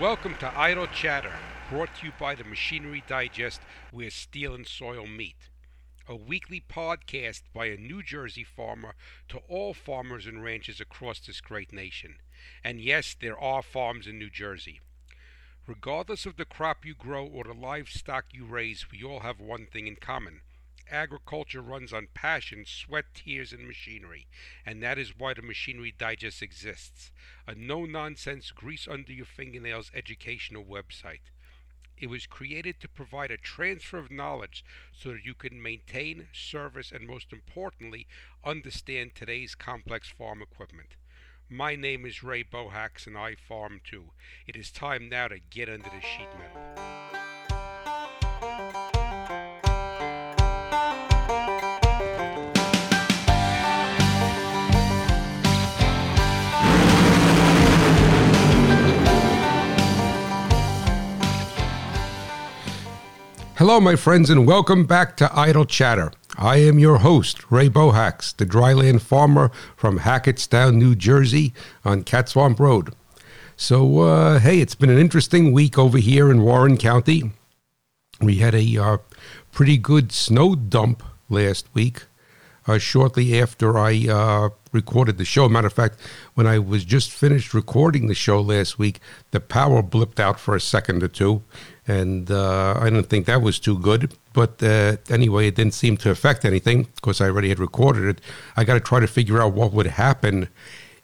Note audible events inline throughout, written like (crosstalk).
Welcome to Idle Chatter, brought to you by the Machinery Digest, where steel and soil meet. A weekly podcast by a New Jersey farmer to all farmers and ranchers across this great nation. And yes, there are farms in New Jersey. Regardless of the crop you grow or the livestock you raise, we all have one thing in common. Agriculture runs on passion, sweat, tears, and machinery, and that is why the Machinery Digest exists a no nonsense, grease under your fingernails educational website. It was created to provide a transfer of knowledge so that you can maintain, service, and most importantly, understand today's complex farm equipment. My name is Ray Bohacz and I farm too. It is time now to get under the sheet metal. Hello, my friends, and welcome back to Idle Chatter. I am your host, Ray Bohacz, the dryland farmer from Hackettstown, New Jersey, on Cat Swamp Road. So, uh, hey, it's been an interesting week over here in Warren County. We had a uh, pretty good snow dump last week, uh, shortly after I uh, recorded the show. Matter of fact, when I was just finished recording the show last week, the power blipped out for a second or two and uh, I didn't think that was too good. But uh, anyway, it didn't seem to affect anything because I already had recorded it. I got to try to figure out what would happen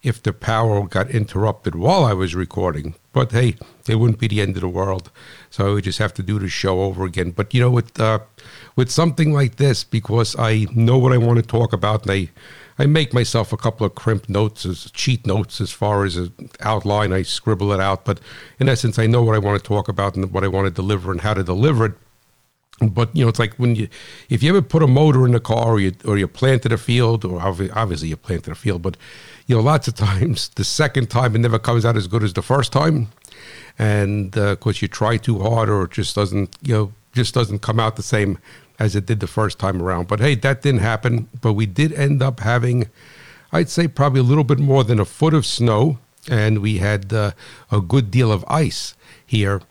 if the power got interrupted while I was recording. But hey, it wouldn't be the end of the world. So I would just have to do the show over again. But you know, with uh, with something like this, because I know what I want to talk about, and I I make myself a couple of crimp notes as cheat notes as far as an outline. I scribble it out, but in essence, I know what I want to talk about and what I want to deliver and how to deliver it. But you know, it's like when you, if you ever put a motor in a car, or you or you planted a field, or obviously you planted a field, but you know, lots of times the second time it never comes out as good as the first time, and uh, you try too hard, or it just doesn't, you know, just doesn't come out the same as it did the first time around. But hey, that didn't happen. But we did end up having, I'd say, probably a little bit more than a foot of snow, and we had uh, a good deal of ice here.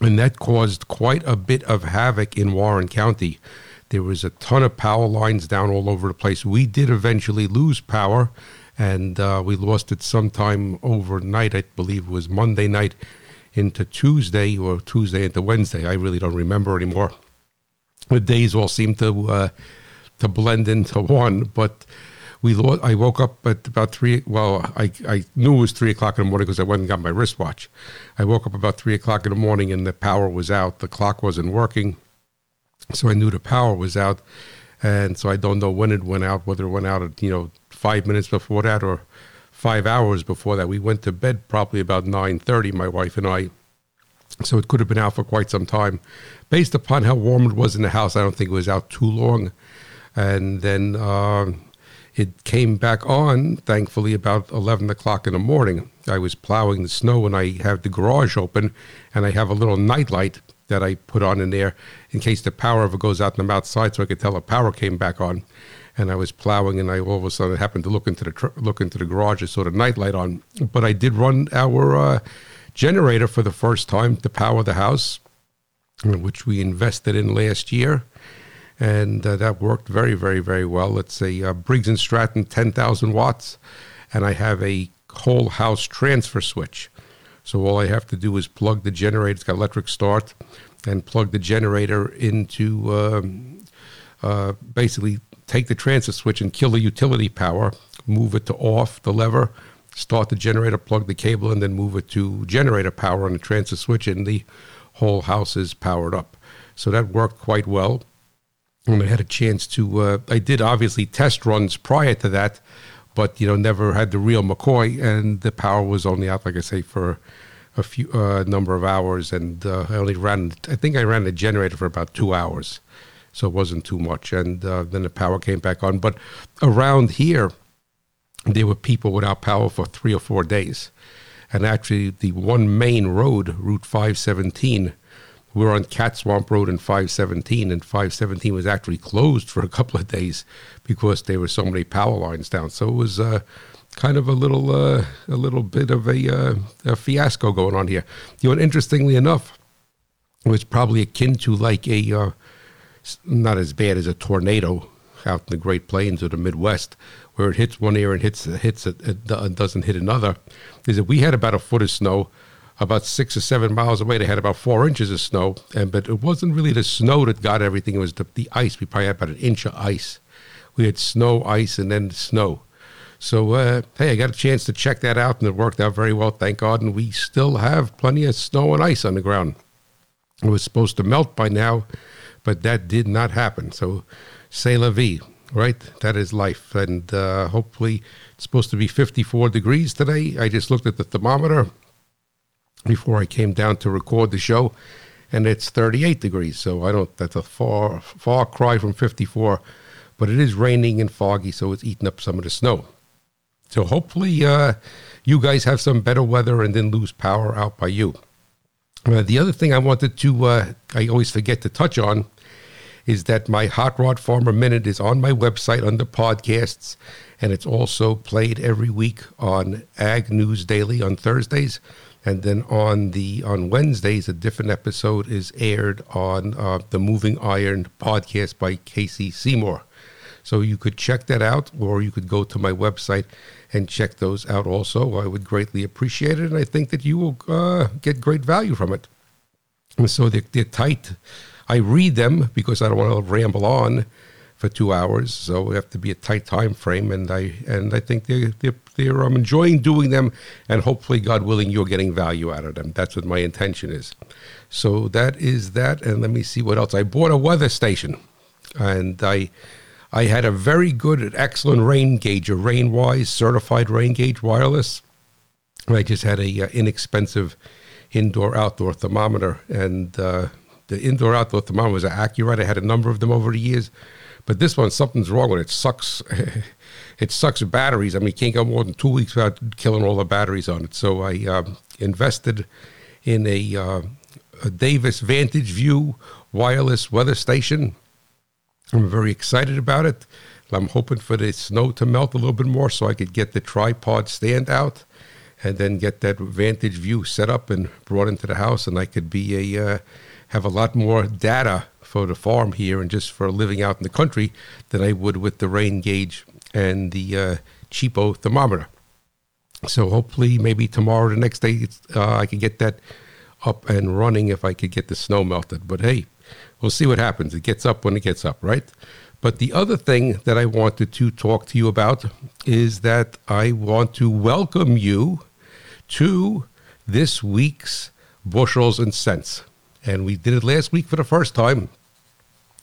And that caused quite a bit of havoc in Warren County. There was a ton of power lines down all over the place. We did eventually lose power, and uh, we lost it sometime overnight. I believe it was Monday night into Tuesday or Tuesday into Wednesday. I really don't remember anymore the days all seem to uh, to blend into one. But we I woke up at about three. Well, I I knew it was three o'clock in the morning because I went and got my wristwatch. I woke up about three o'clock in the morning and the power was out. The clock wasn't working, so I knew the power was out. And so I don't know when it went out, whether it went out at you know five minutes before that or five hours before that. We went to bed probably about nine thirty. My wife and I so it could have been out for quite some time. Based upon how warm it was in the house, I don't think it was out too long. And then uh, it came back on, thankfully, about 11 o'clock in the morning. I was plowing the snow and I have the garage open and I have a little night light that I put on in there in case the power ever goes out and I'm outside so I could tell the power came back on. And I was plowing and I all of a sudden happened to look into the, tr- look into the garage, I saw the night light on. But I did run our. Uh, generator for the first time to power the house, which we invested in last year. And uh, that worked very, very, very well. It's a uh, Briggs and Stratton 10,000 watts, and I have a whole house transfer switch. So all I have to do is plug the generator. It's got electric start, and plug the generator into um, uh, basically take the transfer switch and kill the utility power, move it to off the lever, start the generator, plug the cable, and then move it to generator power on the transfer switch, and the whole house is powered up. So that worked quite well. And I had a chance to, uh, I did obviously test runs prior to that, but you know never had the real McCoy, and the power was only out, like I say, for a few uh, number of hours, and uh, I only ran. I think I ran the generator for about two hours, so it wasn't too much. And uh, then the power came back on. But around here, there were people without power for three or four days. And actually, the one main road, Route 517, we were on Cat Swamp Road and 517, and 517 was actually closed for a couple of days because there were so many power lines down. So it was uh, kind of a little uh, a little bit of a, uh, a fiasco going on here. You know, and interestingly enough, it was probably akin to like a uh, not as bad as a tornado out in the Great Plains or the Midwest, where it hits one ear and hits hits it, it doesn't hit another. Is that we had about a foot of snow. About six or seven miles away, they had about four inches of snow, and but it wasn't really the snow that got everything. It was the, the ice. We probably had about an inch of ice. We had snow, ice, and then snow. So uh, hey, I got a chance to check that out, and it worked out very well, thank God. And we still have plenty of snow and ice on the ground. It was supposed to melt by now, but that did not happen. So, c'est la vie, right? That is life. And uh, hopefully, it's supposed to be 54 degrees today. I just looked at the thermometer before I came down to record the show, and it's 38 degrees. So, I don't, that's a far, far cry from 54, but it is raining and foggy, so it's eating up some of the snow. So, hopefully, uh, you guys have some better weather and then lose power out by you. Uh, the other thing I wanted to, uh, I always forget to touch on, is that my Hot Rod Farmer Minute is on my website under podcasts, and it's also played every week on Ag News Daily on Thursdays, and then on the on Wednesdays a different episode is aired on uh, the Moving Iron podcast by Casey Seymour. So you could check that out, or you could go to my website and check those out also. I would greatly appreciate it, and I think that you will uh, get great value from it. And so they're, they're tight. I read them because I don't want to ramble on for two hours, so we have to be a tight time frame. And I and I think they're they're, they're I'm enjoying doing them, and hopefully, God willing, you're getting value out of them. That's what my intention is. So that is that. And let me see what else. I bought a weather station, and I I had a very good, excellent rain gauge, a RainWise certified rain gauge wireless. I just had a uh, inexpensive indoor outdoor thermometer, and uh, the indoor outdoor thermometer was accurate. I had a number of them over the years, but this one something's wrong with it. it sucks. (laughs) it sucks batteries. I mean, you can't go more than two weeks without killing all the batteries on it. So I um, invested in a, uh, a Davis Vantage Vue wireless weather station I'm very excited about it. I'm hoping for the snow to melt a little bit more so I could get the tripod stand out and then get that Vantage Vue set up and brought into the house and I could be a uh, have a lot more data for the farm here and just for living out in the country than I would with the rain gauge and the uh, cheapo thermometer. So hopefully maybe tomorrow or the next day uh, I can get that up and running if I could get the snow melted. But hey, We'll see what happens. It gets up when it gets up, right? But the other thing that I wanted to talk to you about is that I want to welcome you to this week's Bushels and Cents. And we did it last week for the first time.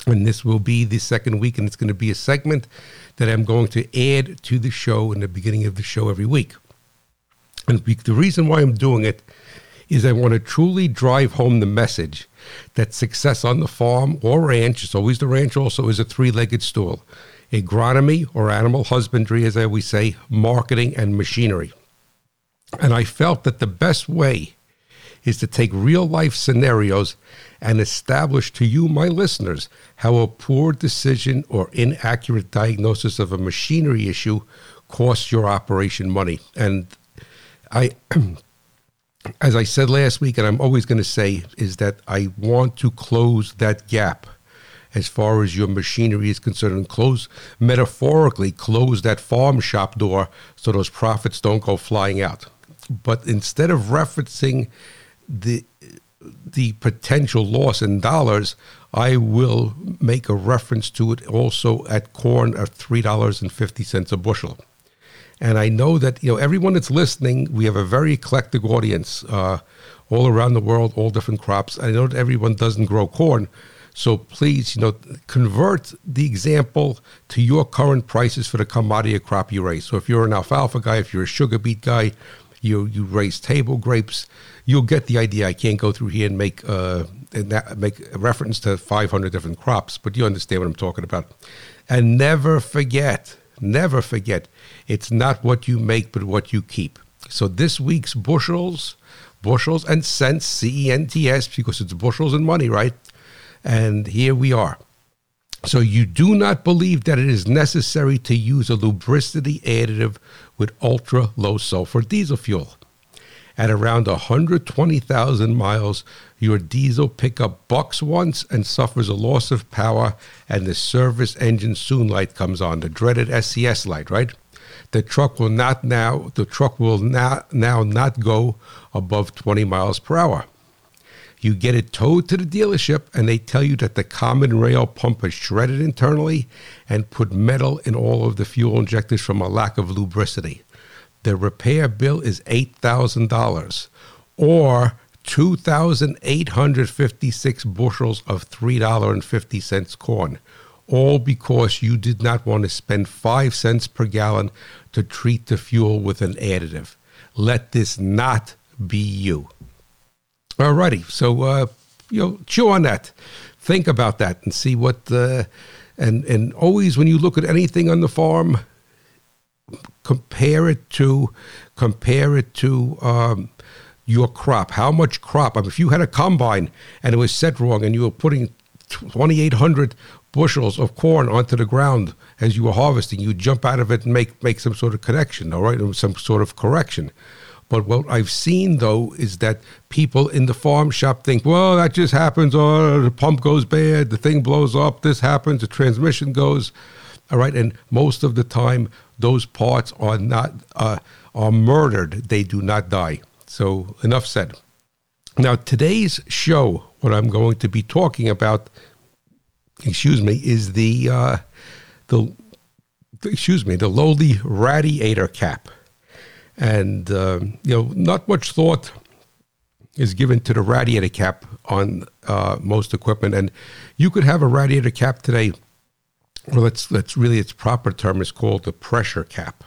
And this will be the second week, and it's going to be a segment that I'm going to add to the show in the beginning of the show every week. And the reason why I'm doing it is I want to truly drive home the message that success on the farm or ranch, it's always the ranch also, is a three legged stool agronomy or animal husbandry, as I always say, marketing, and machinery. And I felt that the best way is to take real life scenarios and establish to you, my listeners, how a poor decision or inaccurate diagnosis of a machinery issue costs your operation money. And I (clears throat) as I said last week, and I'm always going to say, is that I want to close that gap as far as your machinery is concerned and close, metaphorically, close that farm shop door so those profits don't go flying out. But instead of referencing the the potential loss in dollars, I will make a reference to it also at corn at three dollars and fifty cents a bushel. And I know that you know everyone that's listening. We have a very eclectic audience uh, all around the world, all different crops. I know that everyone doesn't grow corn, so please, you know, convert the example to your current prices for the commodity crop you raise. So if you're an alfalfa guy, if you're a sugar beet guy, you you raise table grapes, you'll get the idea. I can't go through here and make uh, and make a reference to 500 different crops, but you understand what I'm talking about. And never forget Never forget, it's not what you make, but what you keep. So this week's bushels, bushels and cents, C E N T S, because it's bushels and money, right? And here we are. So you do not believe that it is necessary to use a lubricity additive with ultra low sulfur diesel fuel. At around 120,000 miles, your diesel pickup bucks once and suffers a loss of power, and the service engine soon light comes on, the dreaded SES light, right? The truck will not now the truck will not now not go above 20 miles per hour. You get it towed to the dealership, and they tell you that the common rail pump is shredded internally and put metal in all of the fuel injectors from a lack of lubricity. The repair bill is $8,000 or 2,856 bushels of $3.50 corn, all because you did not want to spend 5 cents per gallon to treat the fuel with an additive. Let this not be you. Alrighty, so uh, you know, chew on that. Think about that and see what. Uh, and and always when you look at anything on the farm, compare it to compare it to um, your crop. How much crop? I mean, if you had a combine and it was set wrong, and you were putting twenty eight hundred bushels of corn onto the ground as you were harvesting, you'd jump out of it and make make some sort of connection, all right, some sort of correction. But what I've seen though is that people in the farm shop think, well, that just happens, or oh, the pump goes bad, the thing blows up, this happens, the transmission goes. All right, and most of the time, those parts are not uh, are murdered; they do not die. So enough said. Now today's show, what I'm going to be talking about, excuse me, is the uh, the excuse me the lowly radiator cap and uh, you know not much thought is given to the radiator cap on uh, most equipment, and you could have a radiator cap today. Well, let's let's really its proper term is called the pressure cap,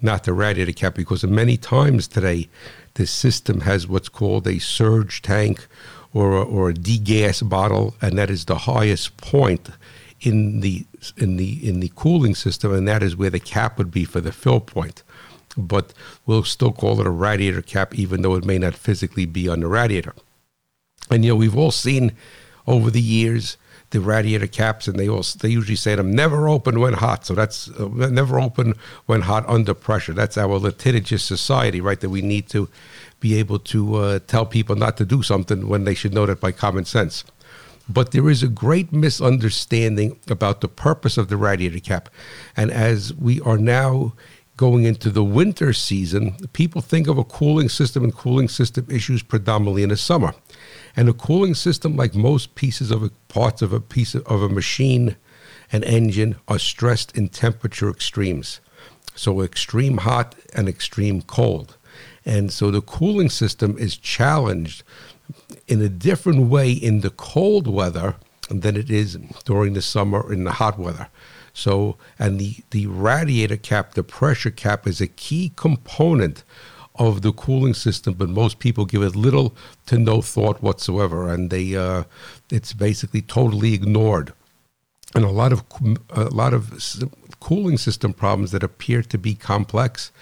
not the radiator cap, because many times today the system has what's called a surge tank or a, or a degas bottle, and that is the highest point in the in the in the cooling system, and that is where the cap would be for the fill point but we'll still call it a radiator cap, even though it may not physically be on the radiator. And you know, we've all seen over the years the radiator caps, and they all they usually say them never open when hot. So that's uh, never open when hot under pressure. That's our litigious society, right? That we need to be able to uh, tell people not to do something when they should know that by common sense. But there is a great misunderstanding about the purpose of the radiator cap, and as we are now going into the winter season, people think of a cooling system and cooling system issues predominantly in the summer. And a cooling system, like most pieces of a, parts of a piece of, of a machine, an engine, are stressed in temperature extremes. So extreme hot and extreme cold. And so the cooling system is challenged in a different way in the cold weather than it is during the summer in the hot weather. So, and the, the radiator cap, the pressure cap, is a key component of the cooling system, but most people give it little to no thought whatsoever, and they uh, it's basically totally ignored. And a lot of a lot of cooling system problems that appear to be complex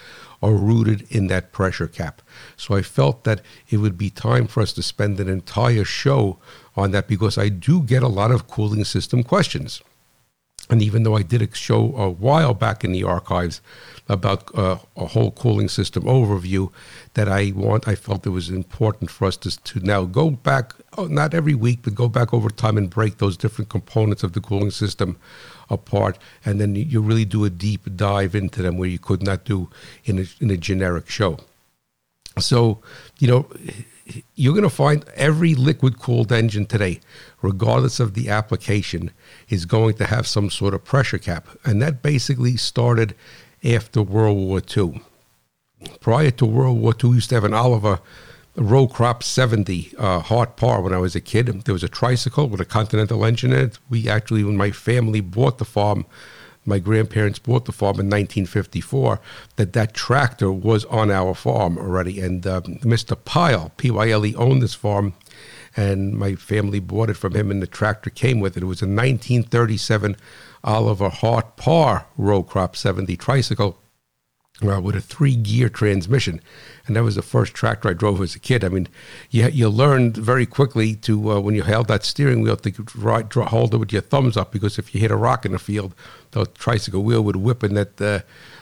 are rooted in that pressure cap. So I felt that it would be time for us to spend an entire show on that because I do get a lot of cooling system questions. And even though I did a show a while back in the archives about uh, a whole cooling system overview, that I want, I felt it was important for us to, to now go back, oh, not every week, but go back over time and break those different components of the cooling system apart, and then you really do a deep dive into them where you could not do in a, in a generic show. So, you know, you're going to find every liquid cooled engine today, regardless of the application, is going to have some sort of pressure cap. And that basically started after World War II. Prior to World War II, we used to have an Oliver row crop 70 uh, Hart-Parr when I was a kid. There was a tricycle with a Continental engine in it. We actually, when my family bought the farm, my grandparents bought the farm in 1954, that that tractor was on our farm already. And uh, Mr. Pyle, P-Y-L-E, owned this farm, and my family bought it from him, and the tractor came with it. It was a 1937 Oliver Hart-Parr row crop 70 tricycle. Uh, with a three gear transmission. And that was the first tractor I drove as a kid. I mean, you, you learned very quickly to, uh, when you held that steering wheel, to draw, hold it with your thumbs up because if you hit a rock in the field, the tricycle wheel would whip and that, uh,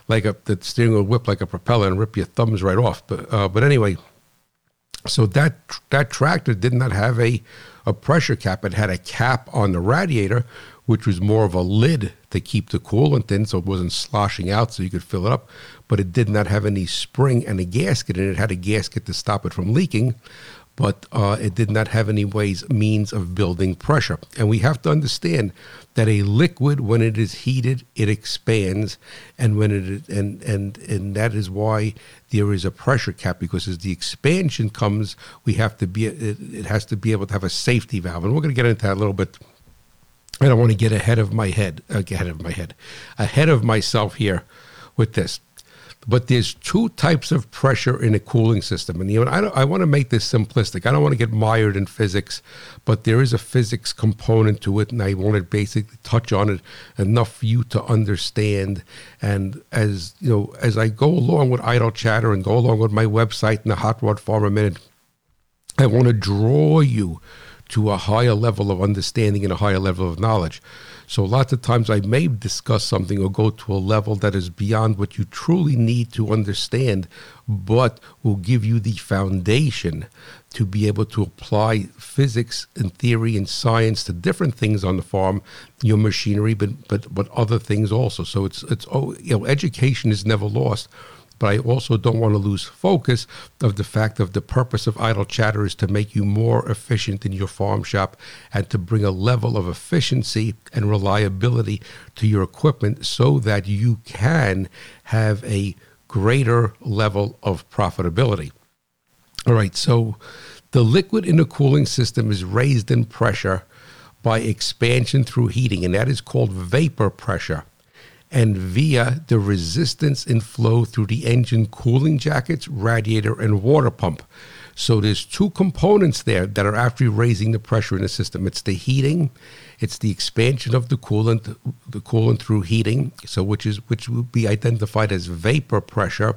like a, the steering wheel would whip like a propeller and rip your thumbs right off. But, uh, but anyway, so that, that tractor did not have a, a pressure cap. It had a cap on the radiator, which was more of a lid to keep the coolant in so it wasn't sloshing out so you could fill it up. But it did not have any spring and a gasket and it. Had a gasket to stop it from leaking, but uh, it did not have any ways, means of building pressure. And we have to understand that a liquid, when it is heated, it expands, and when it and and and that is why there is a pressure cap because as the expansion comes, we have to be it, it has to be able to have a safety valve, and we're going to get into that a little bit I don't want to get ahead of my head, uh, ahead of my head, ahead of myself here with this. But there's two types of pressure in a cooling system, and you know, I, I want to make this simplistic. I don't want to get mired in physics, but there is a physics component to it, and I want to basically touch on it enough for you to understand. And as you know, as I go along with idle chatter and go along with my website and the Hot Rod Farmer Minute, I want to draw you to a higher level of understanding and a higher level of knowledge. So, lots of times I may discuss something or go to a level that is beyond what you truly need to understand, but will give you the foundation to be able to apply physics and theory and science to different things on the farm, your machinery, but but but other things also. So it's it's oh you know education is never lost but I also don't want to lose focus of the fact of the purpose of idle chatter is to make you more efficient in your farm shop and to bring a level of efficiency and reliability to your equipment so that you can have a greater level of profitability. All right, so the liquid in the cooling system is raised in pressure by expansion through heating, and that is called vapor pressure and via the resistance and flow through the engine cooling jackets, radiator, and water pump. So there's two components there that are actually raising the pressure in the system. It's the heating, it's the expansion of the coolant, the coolant through heating, so which is which would be identified as vapor pressure,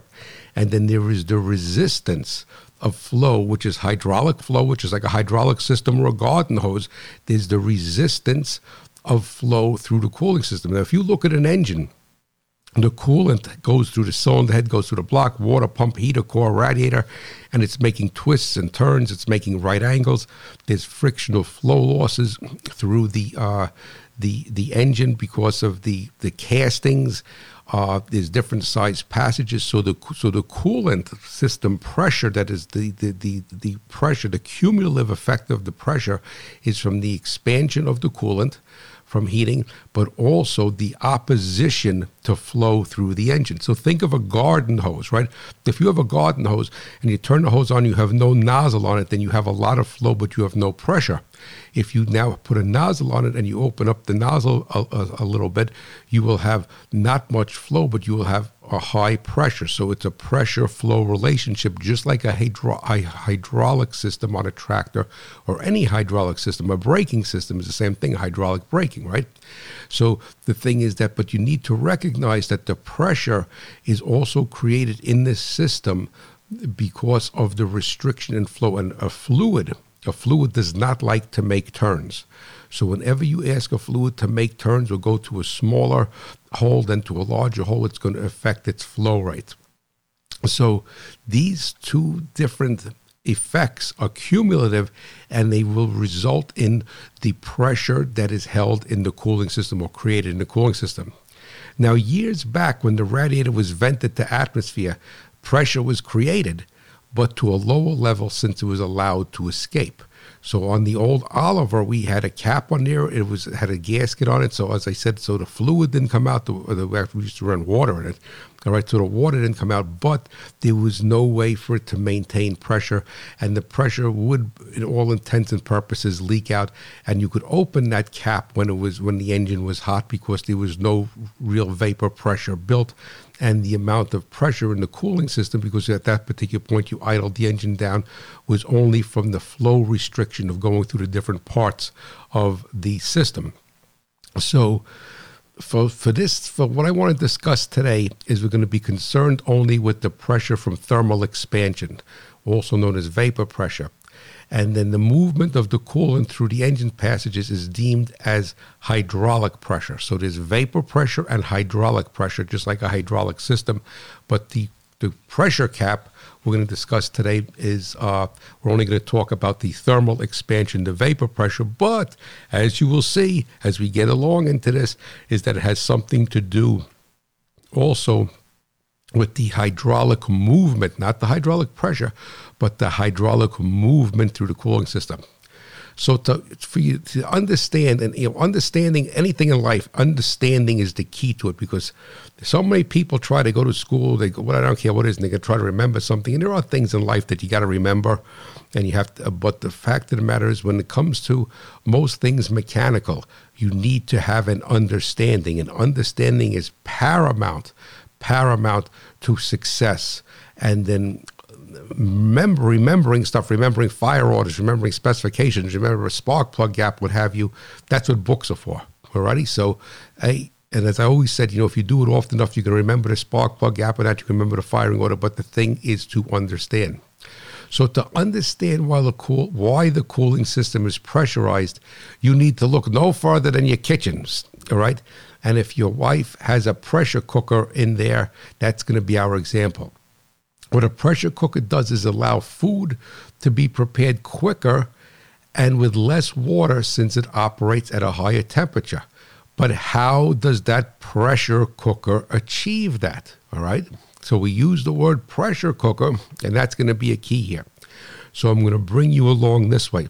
and then there is the resistance of flow, which is hydraulic flow, which is like a hydraulic system or a garden hose. There's the resistance of flow through the cooling system. Now, if you look at an engine, the coolant goes through the cylinder head, goes through the block, water pump, heater, core, radiator, and it's making twists and turns. It's making right angles. There's frictional flow losses through the uh, the the engine because of the the castings. Uh, there's different size passages, so the so the coolant system pressure that is the, the the the pressure, the cumulative effect of the pressure, is from the expansion of the coolant from heating, but also the opposition to flow through the engine. So think of a garden hose, right? If you have a garden hose and you turn the hose on, you have no nozzle on it, then you have a lot of flow, but you have no pressure. If you now put a nozzle on it and you open up the nozzle a, a, a little bit, you will have not much flow, but you will have a high pressure. So it's a pressure flow relationship, just like a, hydro- a, hydraulic system on a tractor or any hydraulic system. A braking system is the same thing, hydraulic braking, right? So the thing is that, but you need to recognize that the pressure is also created in this system because of the restriction in flow. And a fluid, a fluid does not like to make turns. So whenever you ask a fluid to make turns or go to a smaller hole than to a larger hole, it's going to affect its flow rate. So these two different effects are cumulative and they will result in the pressure that is held in the cooling system or created in the cooling system. Now, years back when the radiator was vented to atmosphere, pressure was created, but to a lower level since it was allowed to escape. So on the old Oliver, we had a cap on there. It was had a gasket on it. So as I said, so the fluid didn't come out. The, the we used to run water in it. All right, so the water didn't come out, but there was no way for it to maintain pressure, and the pressure would, in all intents and purposes, leak out. And you could open that cap when it was when the engine was hot because there was no real vapor pressure built and the amount of pressure in the cooling system, because at that particular point you idled the engine down, was only from the flow restriction of going through the different parts of the system. So, for for this for what I want to discuss today is we're going to be concerned only with the pressure from thermal expansion, also known as vapor pressure. And then the movement of the coolant through the engine passages is deemed as hydraulic pressure. So there's vapor pressure and hydraulic pressure, just like a hydraulic system. But the, the pressure cap we're going to discuss today is uh, we're only going to talk about the thermal expansion, the vapor pressure. But as you will see as we get along into this, is that it has something to do also with the hydraulic movement, not the hydraulic pressure, but the hydraulic movement through the cooling system. So to, for you to understand and you know, understanding anything in life, understanding is the key to it because so many people try to go to school. They go, well, I don't care what it is, and they can try to remember something. And there are things in life that you got to remember, and you have to. But the fact of the matter is, when it comes to most things mechanical, you need to have an understanding, and understanding is paramount, paramount to success. And then remember, remembering stuff, remembering fire orders, remembering specifications, remember a spark plug gap, what have you. That's what books are for. Alrighty, so a and as I always said, you know, if you do it often enough, you can remember the spark plug gap and that you can remember the firing order. But the thing is to understand. So to understand why the cool why the cooling system is pressurized, you need to look no further than your kitchens. All right. And if your wife has a pressure cooker in there, that's going to be our example. What a pressure cooker does is allow food to be prepared quicker and with less water since it operates at a higher temperature. But how does that pressure cooker achieve that? All right. So we use the word pressure cooker, and that's going to be a key here. So I'm going to bring you along this way.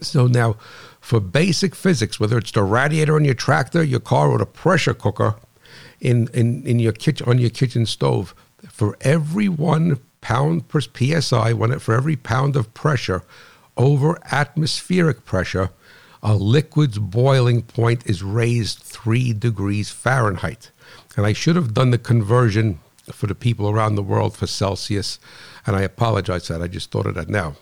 So now, for basic physics, whether it's the radiator on your tractor, your car, or the pressure cooker in, in, in your kitchen on your kitchen stove, for every one pound per psi, one for every pound of pressure over atmospheric pressure, a liquid's boiling point is raised three degrees Fahrenheit. And I should have done the conversion for the people around the world for Celsius, and I apologize that. I just thought of that now.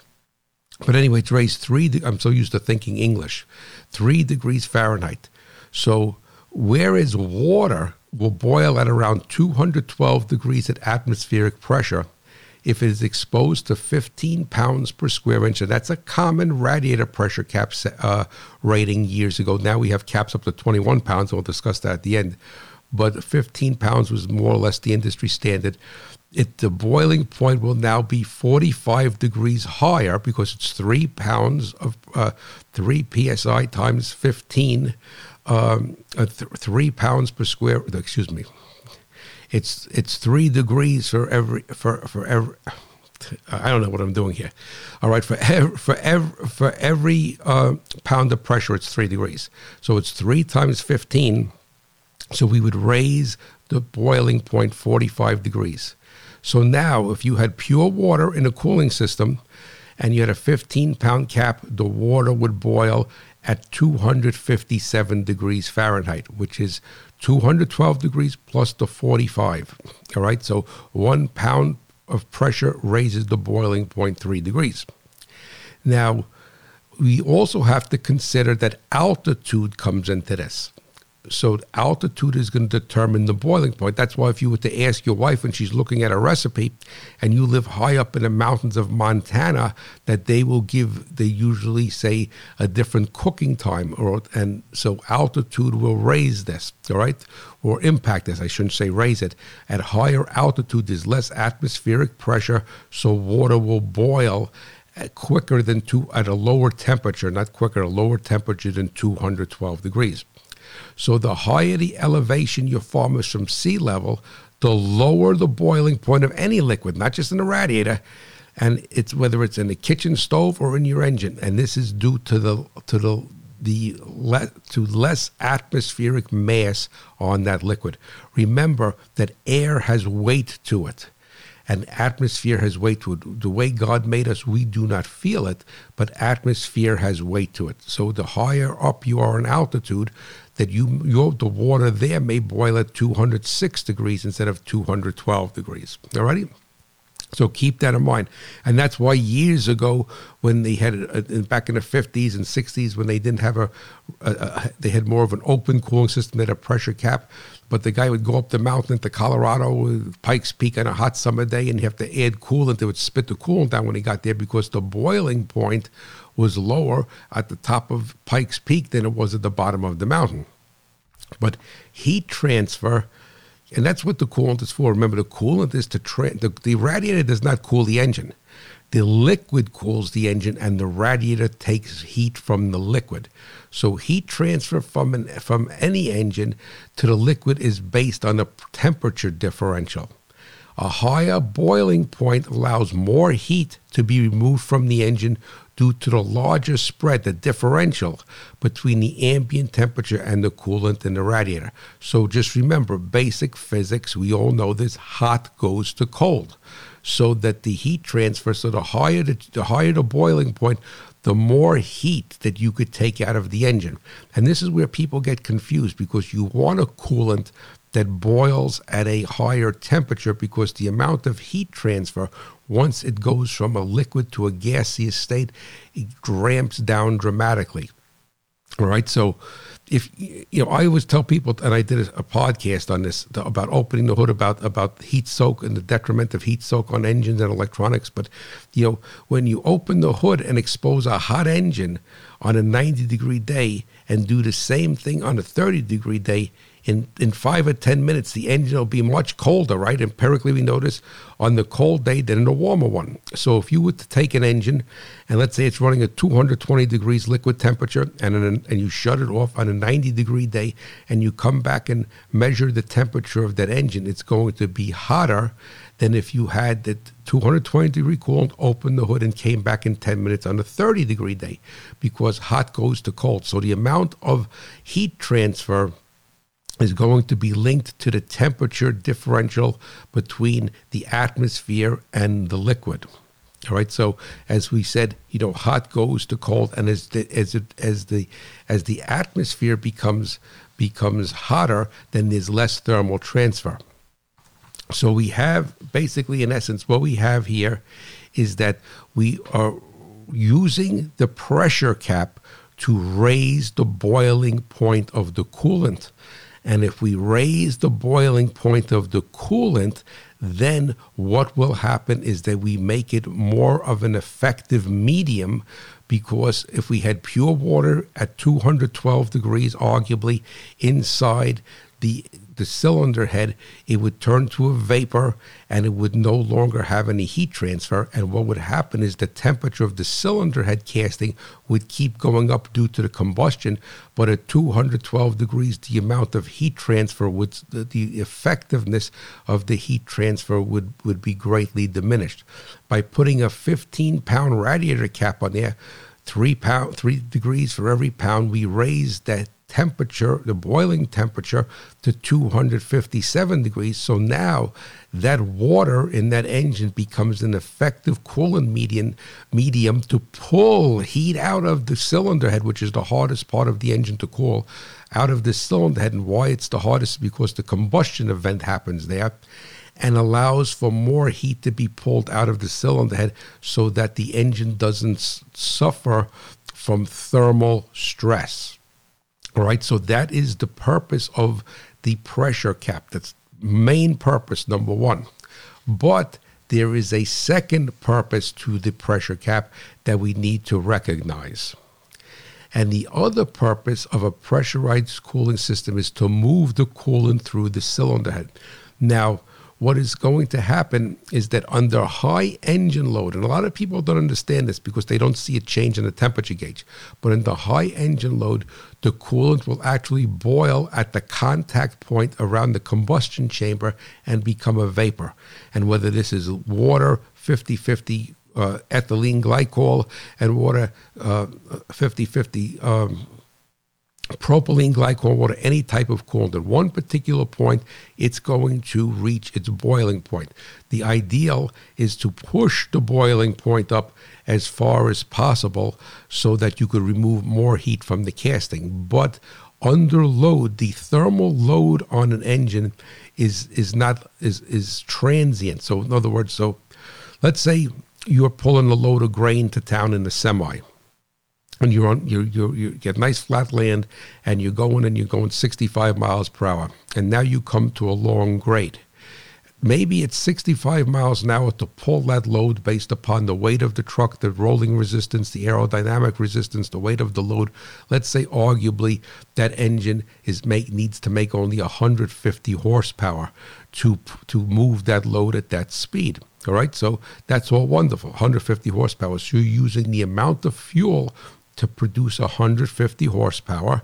But anyway, it's raised three. De- I'm so used to thinking English, three degrees Fahrenheit. So whereas water will boil at around 212 degrees at atmospheric pressure, if it is exposed to 15 pounds per square inch, and that's a common radiator pressure cap uh, rating years ago. Now we have caps up to 21 pounds, and we'll discuss that at the end. But 15 pounds was more or less the industry standard. It, the boiling point will now be 45 degrees higher because it's three pounds of uh, three psi times 15, um, uh, th- three pounds per square. Excuse me, it's it's three degrees for every for for every. (sighs) I don't know what I'm doing here. All right, for every, for every, for every uh, pound of pressure, it's three degrees. So it's three times 15. So we would raise the boiling point 45 degrees. So now, if you had pure water in a cooling system and you had a 15 pound cap, the water would boil at 257 degrees Fahrenheit, which is 212 degrees plus the 45. All right, so one pound of pressure raises the boiling point three degrees. Now, we also have to consider that altitude comes into this. So altitude is going to determine the boiling point. That's why if you were to ask your wife when she's looking at a recipe and you live high up in the mountains of Montana, that they will give they usually say a different cooking time or and so altitude will raise this, all right? Or impact this. I shouldn't say raise it. At higher altitude there's less atmospheric pressure, so water will boil eh, quicker than two at a lower temperature, not quicker, a lower temperature than 212 degrees. So the higher the elevation your farm is from sea level, the lower the boiling point of any liquid, not just in the radiator, and it's whether it's in the kitchen stove or in your engine. And this is due to the to the the le- to less atmospheric mass on that liquid. Remember that air has weight to it and atmosphere has weight to it. The way God made us, we do not feel it, but atmosphere has weight to it. So the higher up you are in altitude, that you your the water there may boil at 206 degrees instead of 212 degrees. All righty? So keep that in mind, and that's why years ago, when they had uh, back in the fifties and sixties, when they didn't have a, a, a, they had more of an open cooling system, they had a pressure cap. But the guy would go up the mountain into Colorado, Pikes Peak, on a hot summer day, and have to add coolant. They would spit the coolant down when he got there because the boiling point was lower at the top of Pikes Peak than it was at the bottom of the mountain. But heat transfer and that's what the coolant is for. Remember, the coolant is to tra- the, the radiator does not cool the engine. The liquid cools the engine, and the radiator takes heat from the liquid. So heat transfer from an, from any engine to the liquid is based on a temperature differential. A higher boiling point allows more heat to be removed from the engine due to the larger spread, the differential between the ambient temperature and the coolant in the radiator. So just remember basic physics, we all know this hot goes to cold. So that the heat transfer, so the higher the, the higher the boiling point, the more heat that you could take out of the engine. And this is where people get confused because you want a coolant that boils at a higher temperature because the amount of heat transfer once it goes from a liquid to a gaseous state, it ramps down dramatically. All right. So, if you know, I always tell people, and I did a, podcast on this about opening the hood about about heat soak and the detriment of heat soak on engines and electronics. But you know, when you open the hood and expose a hot engine on a 90 degree day and do the same thing on a 30 degree day, in, in five or 10 minutes, the engine will be much colder, right? Empirically, we notice on the cold day than in a warmer one. So if you were to take an engine and let's say it's running at 220 degrees liquid temperature and, an, and you shut it off on a 90 degree day and you come back and measure the temperature of that engine, it's going to be hotter than if you had that 220 degree coolant, opened the hood, and came back in 10 minutes on a 30 degree day because hot goes to cold. So the amount of heat transfer is going to be linked to the temperature differential between the atmosphere and the liquid. All right. So as we said, you know, hot goes to cold, and as the, as it, as the as the atmosphere becomes becomes hotter, then there's less thermal transfer. So we have basically, in essence, what we have here is that we are using the pressure cap to raise the boiling point of the coolant. And if we raise the boiling point of the coolant, then what will happen is that we make it more of an effective medium because if we had pure water at 212 degrees, arguably inside the the cylinder head, it would turn to a vapor and it would no longer have any heat transfer. And what would happen is the temperature of the cylinder head casting would keep going up due to the combustion. But at 212 degrees, the amount of heat transfer would, the, effectiveness of the heat transfer would, would be greatly diminished. By putting a 15 pound radiator cap on there, three pound, three degrees for every pound, we raise that temperature, the boiling temperature, to 257 degrees. So now that water in that engine becomes an effective coolant medium, medium to pull heat out of the cylinder head, which is the hardest part of the engine to cool, out of the cylinder head. And why it's the hardest? Because the combustion event happens there and allows for more heat to be pulled out of the cylinder head so that the engine doesn't suffer from thermal stress. All right, so that is the purpose of the pressure cap. That's main purpose number one. But there is a second purpose to the pressure cap that we need to recognize. And the other purpose of a pressurized cooling system is to move the coolant through the cylinder head. Now, what is going to happen is that under high engine load, and a lot of people don't understand this because they don't see a change in the temperature gauge, but under high engine load, the coolant will actually boil at the contact point around the combustion chamber and become a vapor. And whether this is water, 50 50 uh, ethylene glycol, and water, 50 uh, 50 um, propylene glycol water, any type of coolant. At one particular point, it's going to reach its boiling point. The ideal is to push the boiling point up as far as possible so that you could remove more heat from the casting. But under load, the thermal load on an engine is is not is is transient. So in other words, so let's say you're pulling a load of grain to town in a semi and you're on you you you get nice flat land and you're going and you're going 65 miles per hour. And now you come to a long grade. Maybe it's 65 miles an hour to pull that load based upon the weight of the truck the rolling resistance the aerodynamic resistance the weight of the load. Let's say arguably that engine is make needs to make only 150 horsepower to to move that load at that speed. All right? So that's all wonderful. 150 horsepower. So you're using the amount of fuel to produce 150 horsepower.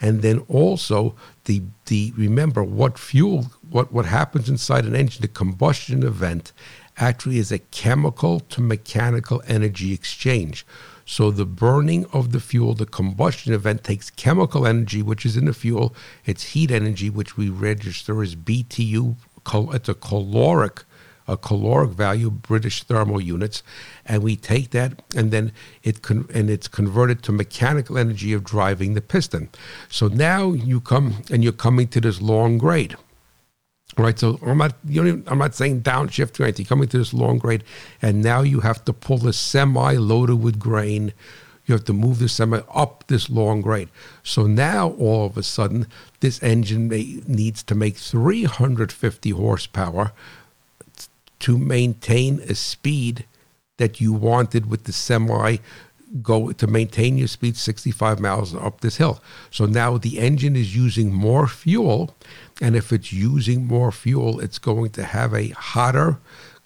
And then also the the remember what fuel what what happens inside an engine the combustion event actually is a chemical to mechanical energy exchange. So the burning of the fuel the combustion event takes chemical energy which is in the fuel. It's heat energy which we register as BTU it's a caloric a caloric value, British thermal units, and we take that and then it con- and it's converted to mechanical energy of driving the piston. So now you come and you're coming to this long grade. Right, so I'm not you know, I'm not saying downshift or anything. Coming to this long grade, and now you have to pull the semi loaded with grain. You have to move the semi up this long grade. So now all of a sudden, this engine may, needs to make 350 horsepower to maintain a speed that you wanted with the semi go to maintain your speed 65 miles up this hill. So now the engine is using more fuel, and if it's using more fuel, it's going to have a hotter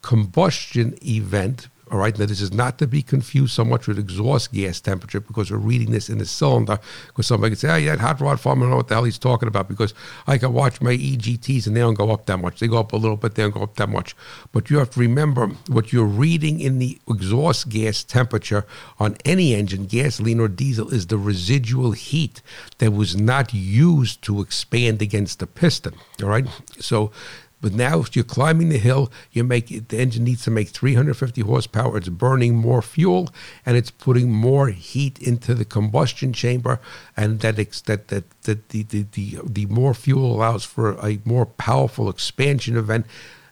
combustion event all right, now this is not to be confused so much with exhaust gas temperature because we're reading this in the cylinder. Because somebody could say, "Oh, yeah, hot rod farmer, I don't know what the hell he's talking about." Because I can watch my EGTs and they don't go up that much. They go up a little bit, they don't go up that much. But you have to remember what you're reading in the exhaust gas temperature on any engine, gasoline or diesel, is the residual heat that was not used to expand against the piston. All right, so but now, you're climbing the hill, you make the engine needs to make 350 horsepower. It's burning more fuel and it's putting more heat into the combustion chamber, and that that that, that the, the the the more fuel allows for a more powerful expansion event.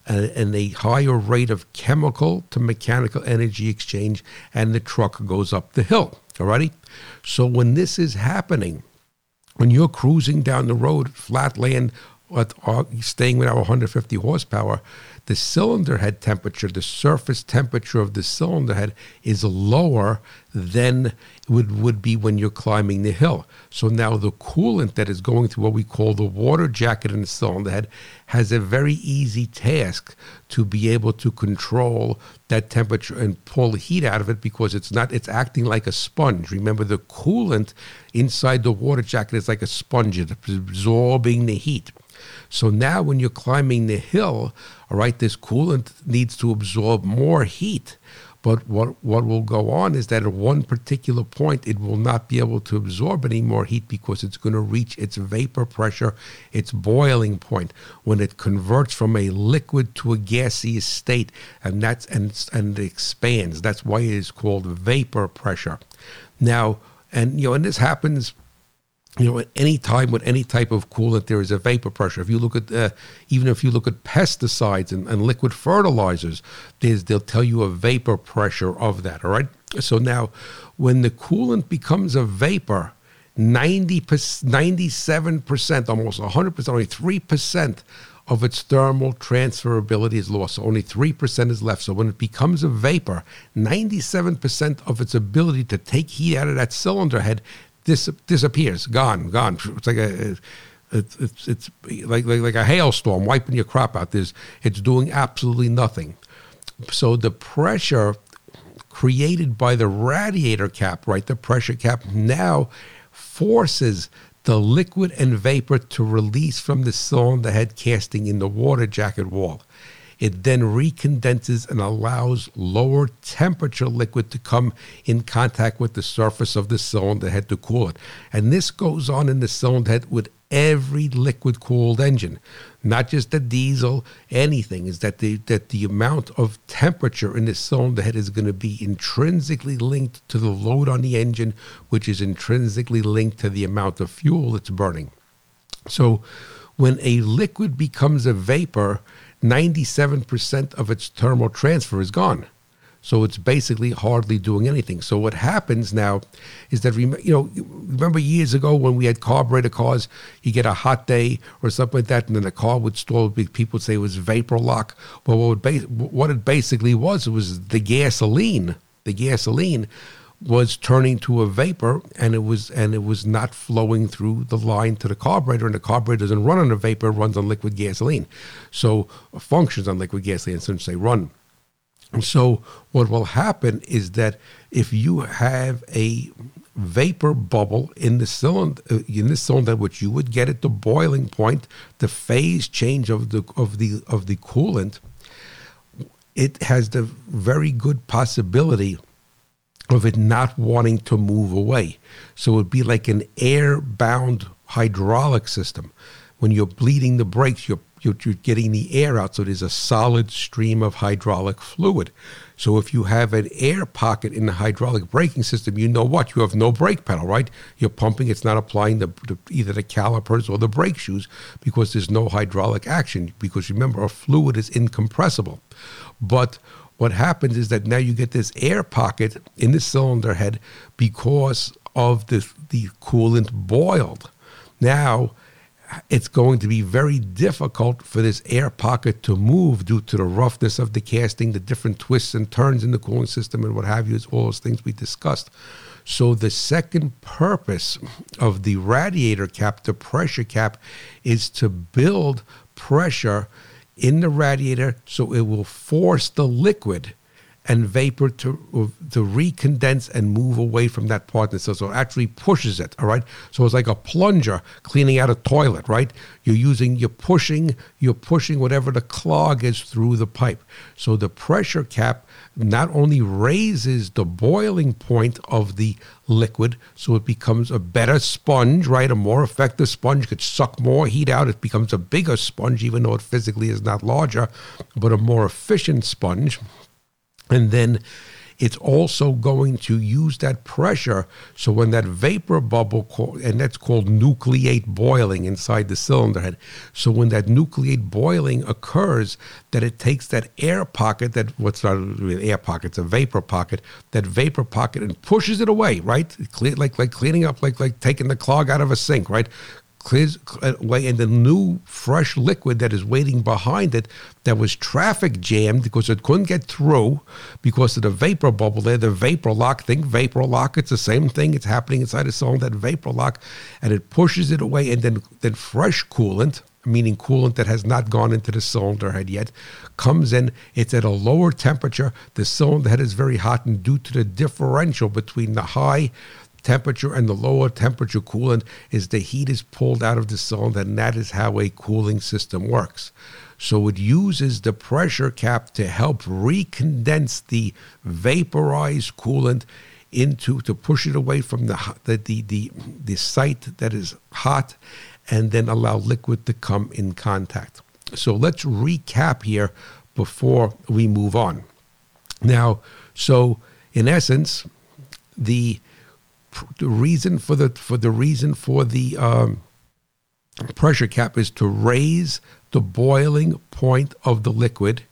Uh, and a higher rate of chemical to mechanical energy exchange, and the truck goes up the hill. Alrighty? So when this is happening, when you're cruising down the road, flat uh, staying with our 150 horsepower, the cylinder head temperature, the surface temperature of the cylinder head is lower than would, would be when you're climbing the hill. So now the coolant that is going through what we call the water jacket in the cylinder head has a very easy task to be able to control that temperature and pull heat out of it because it's not it's acting like a sponge. Remember the coolant inside the water jacket is like a sponge, it's absorbing the heat. So now when you're climbing the hill, all right, this coolant needs to absorb more heat. But what, what will go on is that at one particular point, it will not be able to absorb any more heat because it's going to reach its vapor pressure, its boiling point, when it converts from a liquid to a gaseous state, and that's and and it expands. That's why it is called vapor pressure. Now, and you know, and this happens you know, at any time with any type of coolant, there is a vapor pressure. If you look at, uh, even if you look at pesticides and, and liquid fertilizers, they'll tell you a vapor pressure of that. All right. So now, when the coolant becomes a vapor, 90 97%, almost 100%, only 3% of its thermal transferability is lost. So only 3% is left. So when it becomes a vapor, 97% of its ability to take heat out of that cylinder head dis- disappears, gone, gone. It's like a it's it's, it's like, like like a hailstorm wiping your crop out. There's it's doing absolutely nothing. So the pressure created by the radiator cap, right, the pressure cap now forces the liquid and vapor to release from the cylinder head casting in the water jacket wall. It then recondenses and allows lower temperature liquid to come in contact with the surface of the cylinder head to cool it. And this goes on in the cylinder head with every liquid cooled engine, not just the diesel, anything, is that the, that the amount of temperature in the cylinder head is going to be intrinsically linked to the load on the engine, which is intrinsically linked to the amount of fuel that's burning. So when a liquid becomes a vapor, 97% of its thermal transfer is gone. So it's basically hardly doing anything. So what happens now is that you know remember years ago when we had carburetor cars, you get a hot day or something like that, and then the car would stall. People would say it was vapor lock. Well, what, it basically was, it was the gasoline. The gasoline was turning to a vapor and it was and it was not flowing through the line to the carburetor and the carburetor doesn't run on a vapor runs on liquid gasoline. So functions on liquid gasoline since they run. And so what will happen is that if you have a vapor bubble in the cylinder uh, in the cylinder which you would get at the boiling point the phase change of the of the of the coolant it has the very good possibility of it not wanting to move away. So it would be like an air bound hydraulic system. When you're bleeding the brakes, you're, you're, you're, getting the air out, so there's a solid stream of hydraulic fluid. So if you have an air pocket in the hydraulic braking system, you know what? You have no brake pedal, right? You're pumping, it's not applying the, the either the calipers or the brake shoes because there's no hydraulic action. Because remember, a fluid is incompressible. But what happens is that now you get this air pocket in the cylinder head because of the, the coolant boiled. Now, it's going to be very difficult for this air pocket to move due to the roughness of the casting, the different twists and turns in the cooling system, and what have you, is all those things we discussed. So, the second purpose of the radiator cap, the pressure cap, is to build pressure in the radiator so it will force the liquid and vapor to to recondense and move away from that part. So, so it actually pushes it. All right. So it's like a plunger cleaning out a toilet. Right. You're using you're pushing you're pushing whatever the clog is through the pipe. So the pressure cap not only raises the boiling point of the liquid, so it becomes a better sponge, right? A more effective sponge could suck more heat out. It becomes a bigger sponge, even though it physically is not larger, but a more efficient sponge. And then it's also going to use that pressure. So when that vapor bubble, and that's called nucleate boiling inside the cylinder head. So when that nucleate boiling occurs, that it takes that air pocket, that what's not really air pocket, it's a vapor pocket, that vapor pocket and pushes it away, right? Like like cleaning up, like like taking the clog out of a sink, right? Clears uh, away, and the new fresh liquid that is waiting behind it that was traffic jammed because it couldn't get through because of the vapor bubble there, the vapor lock thing, vapor lock, it's the same thing. It's happening inside the cylinder, that vapor lock, and it pushes it away, and then, then fresh coolant, meaning coolant that has not gone into the cylinder head yet, comes in. It's at a lower temperature. The cylinder head is very hot, and due to the differential between the high temperature and the lower temperature coolant is the heat is pulled out of the cylinder, and that is how a cooling system works. So it uses the pressure cap to help recondense the vaporized coolant into to push it away from the the the the, the site that is hot and then allow liquid to come in contact. So let's recap here before we move on. Now, so in essence, the the reason for the for the reason for the um, pressure cap is to raise the boiling point of the liquid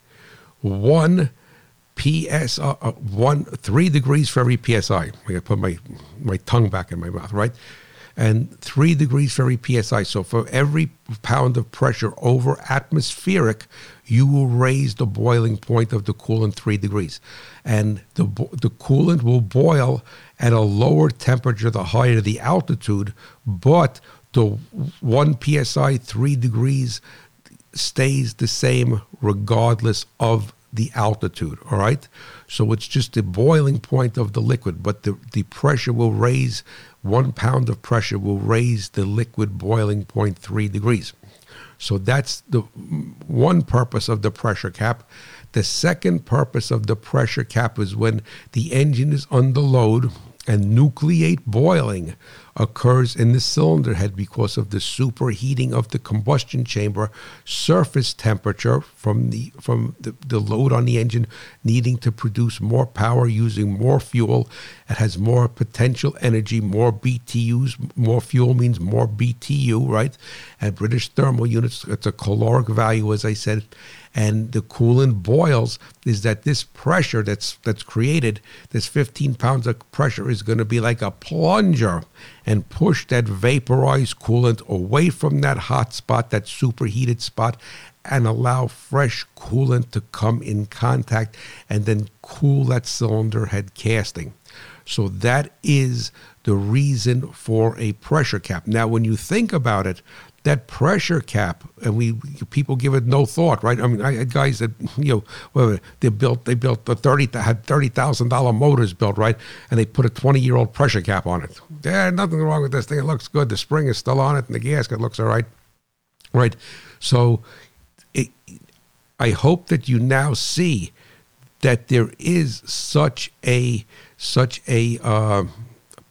one ps uh, one three degrees for every psi. I put my my tongue back in my mouth, right? And three degrees for every psi. So for every pound of pressure over atmospheric, you will raise the boiling point of the coolant three degrees, and the the coolant will boil at a lower temperature the higher the altitude, but the one psi three degrees stays the same regardless of the altitude. All right, so it's just the boiling point of the liquid, but the the pressure will raise. One pound of pressure will raise the liquid boiling point three degrees. So that's the mm, one purpose of the pressure cap. The second purpose of the pressure cap is when the engine is under load and nucleate boiling occurs in the cylinder head because of the superheating of the combustion chamber surface temperature from the from the, the load on the engine needing to produce more power using more fuel. It has more potential energy more btus more fuel means more btu right? And british thermal units it's a caloric value as i said and the coolant boils is that this pressure that's that's created this 15 pounds of pressure is going to be like a plunger and push that vaporized coolant away from that hot spot that superheated spot and allow fresh coolant to come in contact and then cool that cylinder head casting. So that is the reason for a pressure cap. Now when you think about it that pressure cap, and we people give it no thought, right? I mean, I had guys that you know, they built they built the thirty had thirty thousand dollar motors built, right? And they put a twenty year old pressure cap on it. Yeah, nothing wrong with this thing. It looks good. The spring is still on it, and the gasket looks all right, right? So, it, I hope that you now see that there is such a such a uh,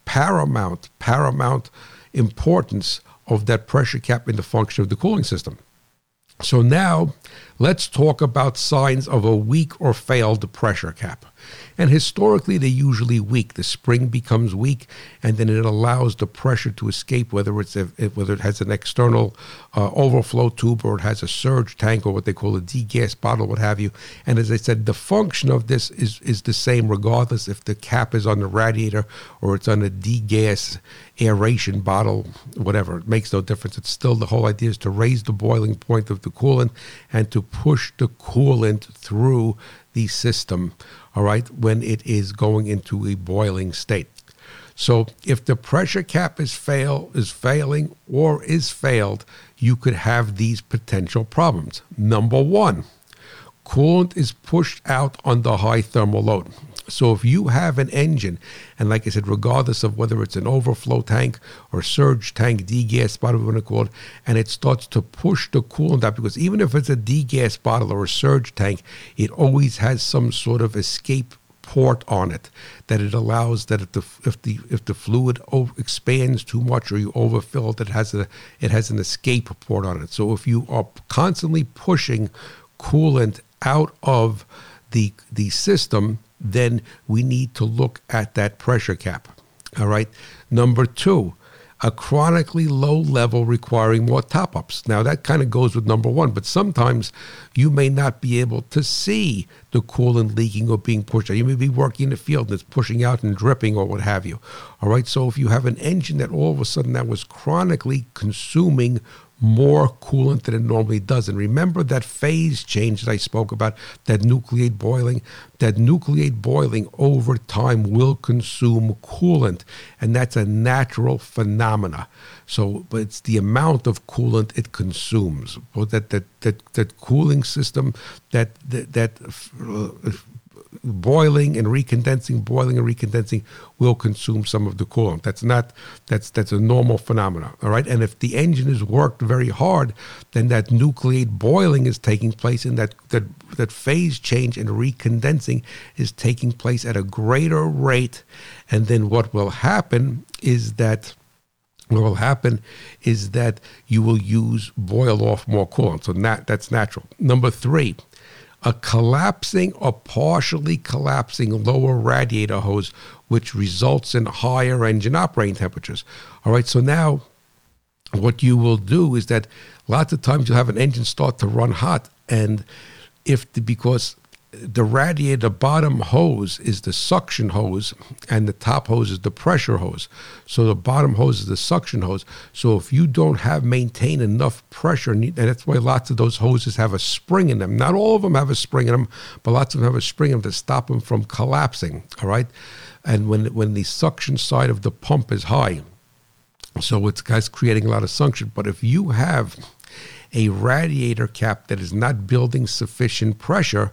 paramount paramount importance of that pressure cap in the function of the cooling system. So now let's talk about signs of a weak or failed pressure cap. And historically, they're usually weak. The spring becomes weak, and then it allows the pressure to escape, whether it's a, whether it has an external uh, overflow tube or it has a surge tank or what they call a degas bottle, what have you. And as I said, the function of this is is the same regardless if the cap is on the radiator or it's on a degas aeration bottle, whatever. It makes no difference. It's still the whole idea is to raise the boiling point of the coolant and to push the coolant through the system all right, when it is going into a boiling state. So if the pressure cap is fail is failing or is failed, you could have these potential problems. Number one, coolant is pushed out under high thermal load. So if you have an engine, and like I said, regardless of whether it's an overflow tank or surge tank, degas bottle, whatever you call it, and it starts to push the coolant out, because even if it's a degas bottle or a surge tank, it always has some sort of escape port on it that it allows that if the if the if the fluid over, expands too much or you overfill it, it has a it has an escape port on it. So if you are constantly pushing coolant out of the the system, then we need to look at that pressure cap. All right. Number two, a chronically low level requiring more top ups. Now, that kind of goes with number one, but sometimes you may not be able to see the coolant leaking or being pushed out. You may be working in the field and it's pushing out and dripping or what have you. All right, so if you have an engine that all of a sudden that was chronically consuming more coolant than it normally does. And remember that phase change that I spoke about, that nucleate boiling? That nucleate boiling over time will consume coolant, and that's a natural phenomena. So, but it's the amount of coolant it consumes. That that that that cooling system, that that, that uh, boiling and recondensing, boiling and recondensing will consume some of the coolant. That's not that's that's a normal phenomenon. All right. And if the engine is worked very hard, then that nucleate boiling is taking place and that that that phase change and recondensing is taking place at a greater rate. And then what will happen is that what will happen is that you will use boil off more coolant. So that, that's natural. Number three, a collapsing or partially collapsing lower radiator hose, which results in higher engine operating temperatures. All right, so now what you will do is that lots of times you'll have an engine start to run hot, and if the, because the radiator the bottom hose is the suction hose and the top hose is the pressure hose. So the bottom hose is the suction hose. So if you don't have maintain enough pressure and that's why lots of those hoses have a spring in them. Not all of them have a spring in them but lots of them have a spring in them to stop them from collapsing all right? And when when the suction side of the pump is high so it's guys creating a lot of suction. But if you have a radiator cap that is not building sufficient pressure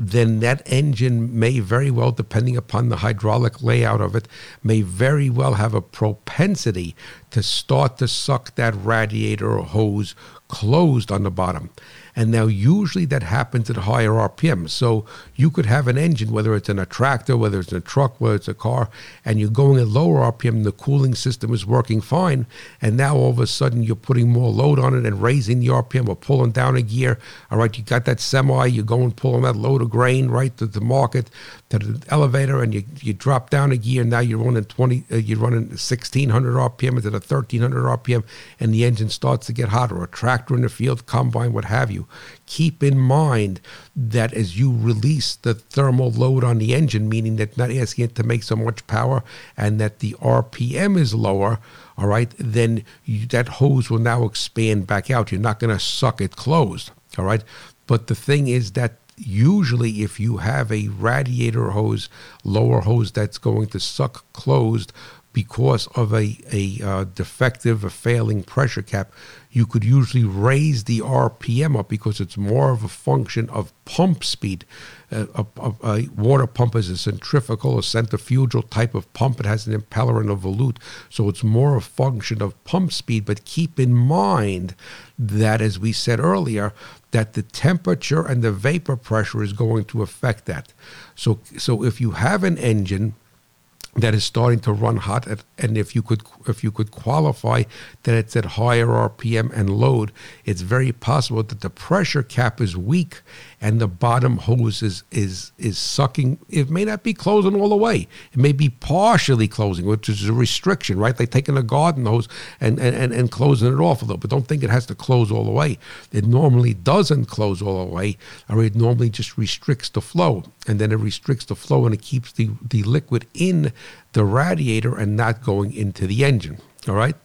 then that engine may very well, depending upon the hydraulic layout of it, may very well have a propensity to start to suck that radiator or hose closed on the bottom. And now, usually that happens at higher RPM. So you could have an engine, whether it's in a tractor, whether it's in a truck, whether it's a car, and you're going at lower RPM, the cooling system is working fine. And now all of a sudden you're putting more load on it and raising the RPM or pulling down a gear. All right, you got that semi, you're going pulling that load of grain right to the market, to the elevator, and you, you drop down a gear. Now you're running 20, uh, you're running 1600 RPM instead of 1300 RPM, and the engine starts to get hotter. Or a tractor in the field, combine, what have you keep in mind that as you release the thermal load on the engine, meaning that not asking it to make so much power and that the RPM is lower, all right, then you, that hose will now expand back out. You're not going to suck it closed, all right? But the thing is that usually if you have a radiator hose, lower hose that's going to suck closed, because of a, a uh, defective, a failing pressure cap, you could usually raise the RPM up because it's more of a function of pump speed. Uh, a, a, a, water pump is a centrifugal, a centrifugal type of pump. It has an impeller and a volute, so it's more a function of pump speed. But keep in mind that, as we said earlier, that the temperature and the vapor pressure is going to affect that. So, so if you have an engine that is starting to run hot at, and if you could if you could qualify that it's at higher rpm and load it's very possible that the pressure cap is weak and the bottom hose is is is sucking. It may not be closing all the way. It may be partially closing which is a restriction right? Like taking a garden hose and and, and, closing it off a little but don't think it has to close all the way. It normally doesn't close all the way or it normally just restricts the flow. And then it restricts the flow and it keeps the the liquid in the radiator and not going into the engine all right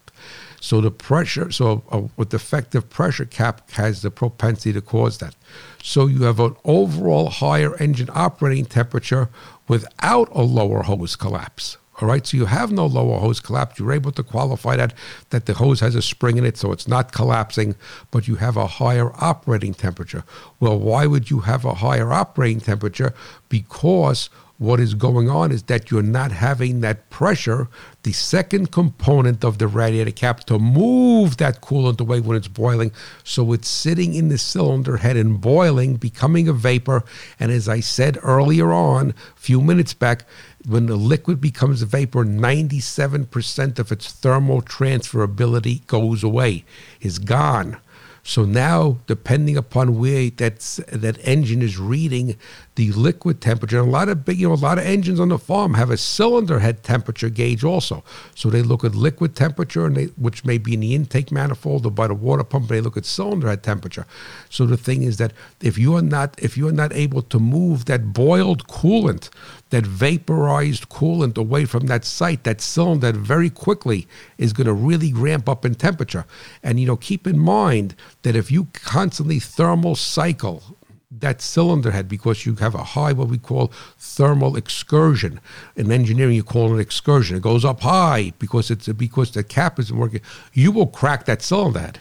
so the pressure, so uh, a, a defective pressure cap has the propensity to cause that. So you have an overall higher engine operating temperature without a lower hose collapse. All right, so you have no lower hose collapse. You're able to qualify that that the hose has a spring in it, so it's not collapsing, but you have a higher operating temperature. Well, why would you have a higher operating temperature? Because what is going on is that you're not having that pressure, the second component of the radiator cap, to move that coolant away when it's boiling. So it's sitting in the cylinder head and boiling, becoming a vapor. And as I said earlier on, a few minutes back, when the liquid becomes a vapor, 97% of its thermal transferability goes away, is gone. So now, depending upon where that that engine is reading the liquid temperature, a lot of big, you know, a lot of engines on the farm have a cylinder head temperature gauge also. So they look at liquid temperature, and they, which may be in the intake manifold or by the water pump. They look at cylinder head temperature. So the thing is that if you are not if you are not able to move that boiled coolant that vaporized coolant away from that site, that cylinder very quickly is going to really ramp up in temperature. And you know, keep in mind that if you constantly thermal cycle that cylinder head because you have a high what we call thermal excursion. In engineering you call it excursion. It goes up high because it's because the cap isn't working. You will crack that cylinder head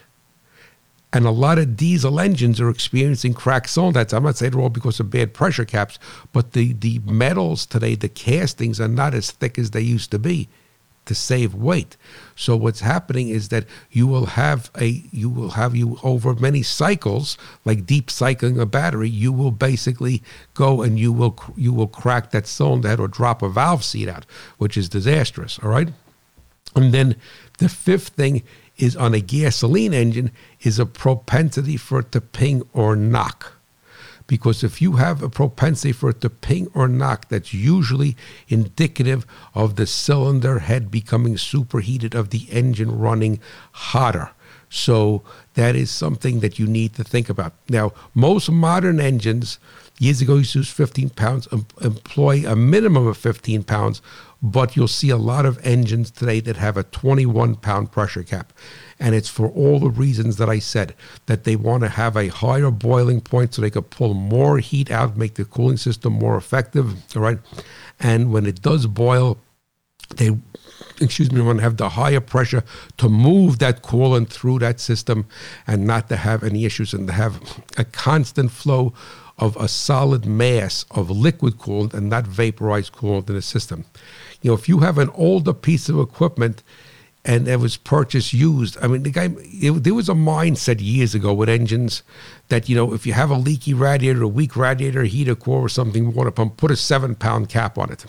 and a lot of diesel engines are experiencing cracked cylinders. I'm not saying they're all because of bad pressure caps, but the, the metals today, the castings are not as thick as they used to be to save weight. So what's happening is that you will have a you will have you over many cycles, like deep cycling a battery, you will basically go and you will you will crack that cylinder head or drop a valve seat out, which is disastrous. All right. And then the fifth thing is on a gasoline engine is a propensity for it to ping or knock. Because if you have a propensity for it to ping or knock, that's usually indicative of the cylinder head becoming superheated, of the engine running hotter. So that is something that you need to think about. Now, most modern engines, years ago, used to use 15 pounds, employ a minimum of 15 pounds but you'll see a lot of engines today that have a 21 pound pressure cap. And it's for all the reasons that I said that they want to have a higher boiling point so they could pull more heat out, make the cooling system more effective. All right. And when it does boil, they excuse me, want to have the higher pressure to move that coolant through that system and not to have any issues and to have a constant flow of a solid mass of liquid coolant and not vaporized coolant in the system. You know, if you have an older piece of equipment, and it was purchased used. I mean, the guy, it, there was a mindset years ago with engines that, you know, if you have a leaky radiator, a weak radiator, heater core or something, water pump, put a seven pound cap on it.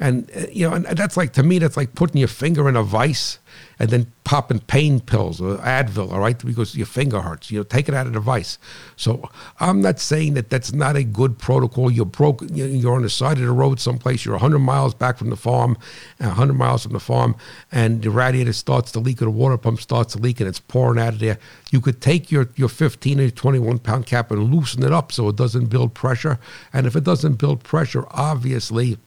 And, uh, you know, and that's like, to me, that's like putting your finger in a vice and then popping pain pills or Advil, all right, because your finger hurts. You know, take it out of the vice. So I'm not saying that that's not a good protocol. You're broke. You're on the side of the road someplace. You're 100 miles back from the farm, 100 miles from the farm, and the radiator starts to leak or the water pump starts to leak and it's pouring out of there. You could take your your 15 or 21 pound cap and loosen it up so it doesn't build pressure. And if it doesn't build pressure, obviously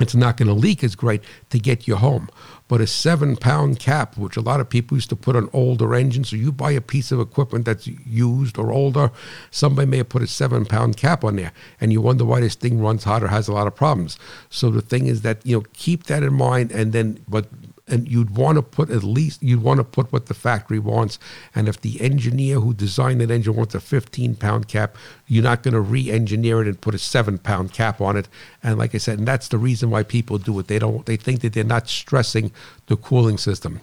it's not going to leak as great to get you home. But a seven pound cap, which a lot of people used to put on older engines, so you buy a piece of equipment that's used or older, somebody may have put a seven pound cap on there, and you wonder why this thing runs hot or has a lot of problems. So the thing is that, you know, keep that in mind and then, but and you'd want to put at least you'd want to put what the factory wants. And if the engineer who designed that engine wants a 15 pound cap, you're not going to re-engineer it and put a seven pound cap on it. And like I said, and that's the reason why people do it. They don't. They think that they're not stressing the cooling system.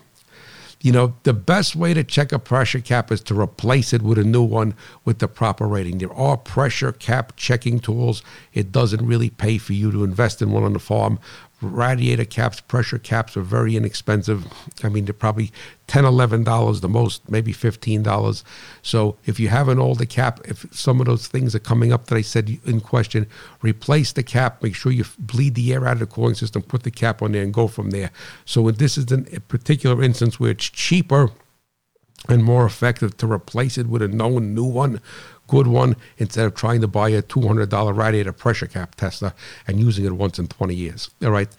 You know, the best way to check a pressure cap is to replace it with a new one with the proper rating. There are pressure cap checking tools. It doesn't really pay for you to invest in one on the farm, radiator caps, pressure caps are very inexpensive. I mean, they're probably 10 $11 the most, maybe $15. So if you have an older cap, if some of those things are coming up that I said in question, replace the cap, make sure you bleed the air out of the cooling system, put the cap on there, and go from there. So this is a particular instance where it's cheaper and more effective to replace it with a known new one good one instead of trying to buy a $200 radiator pressure cap tester and using it once in 20 years all right?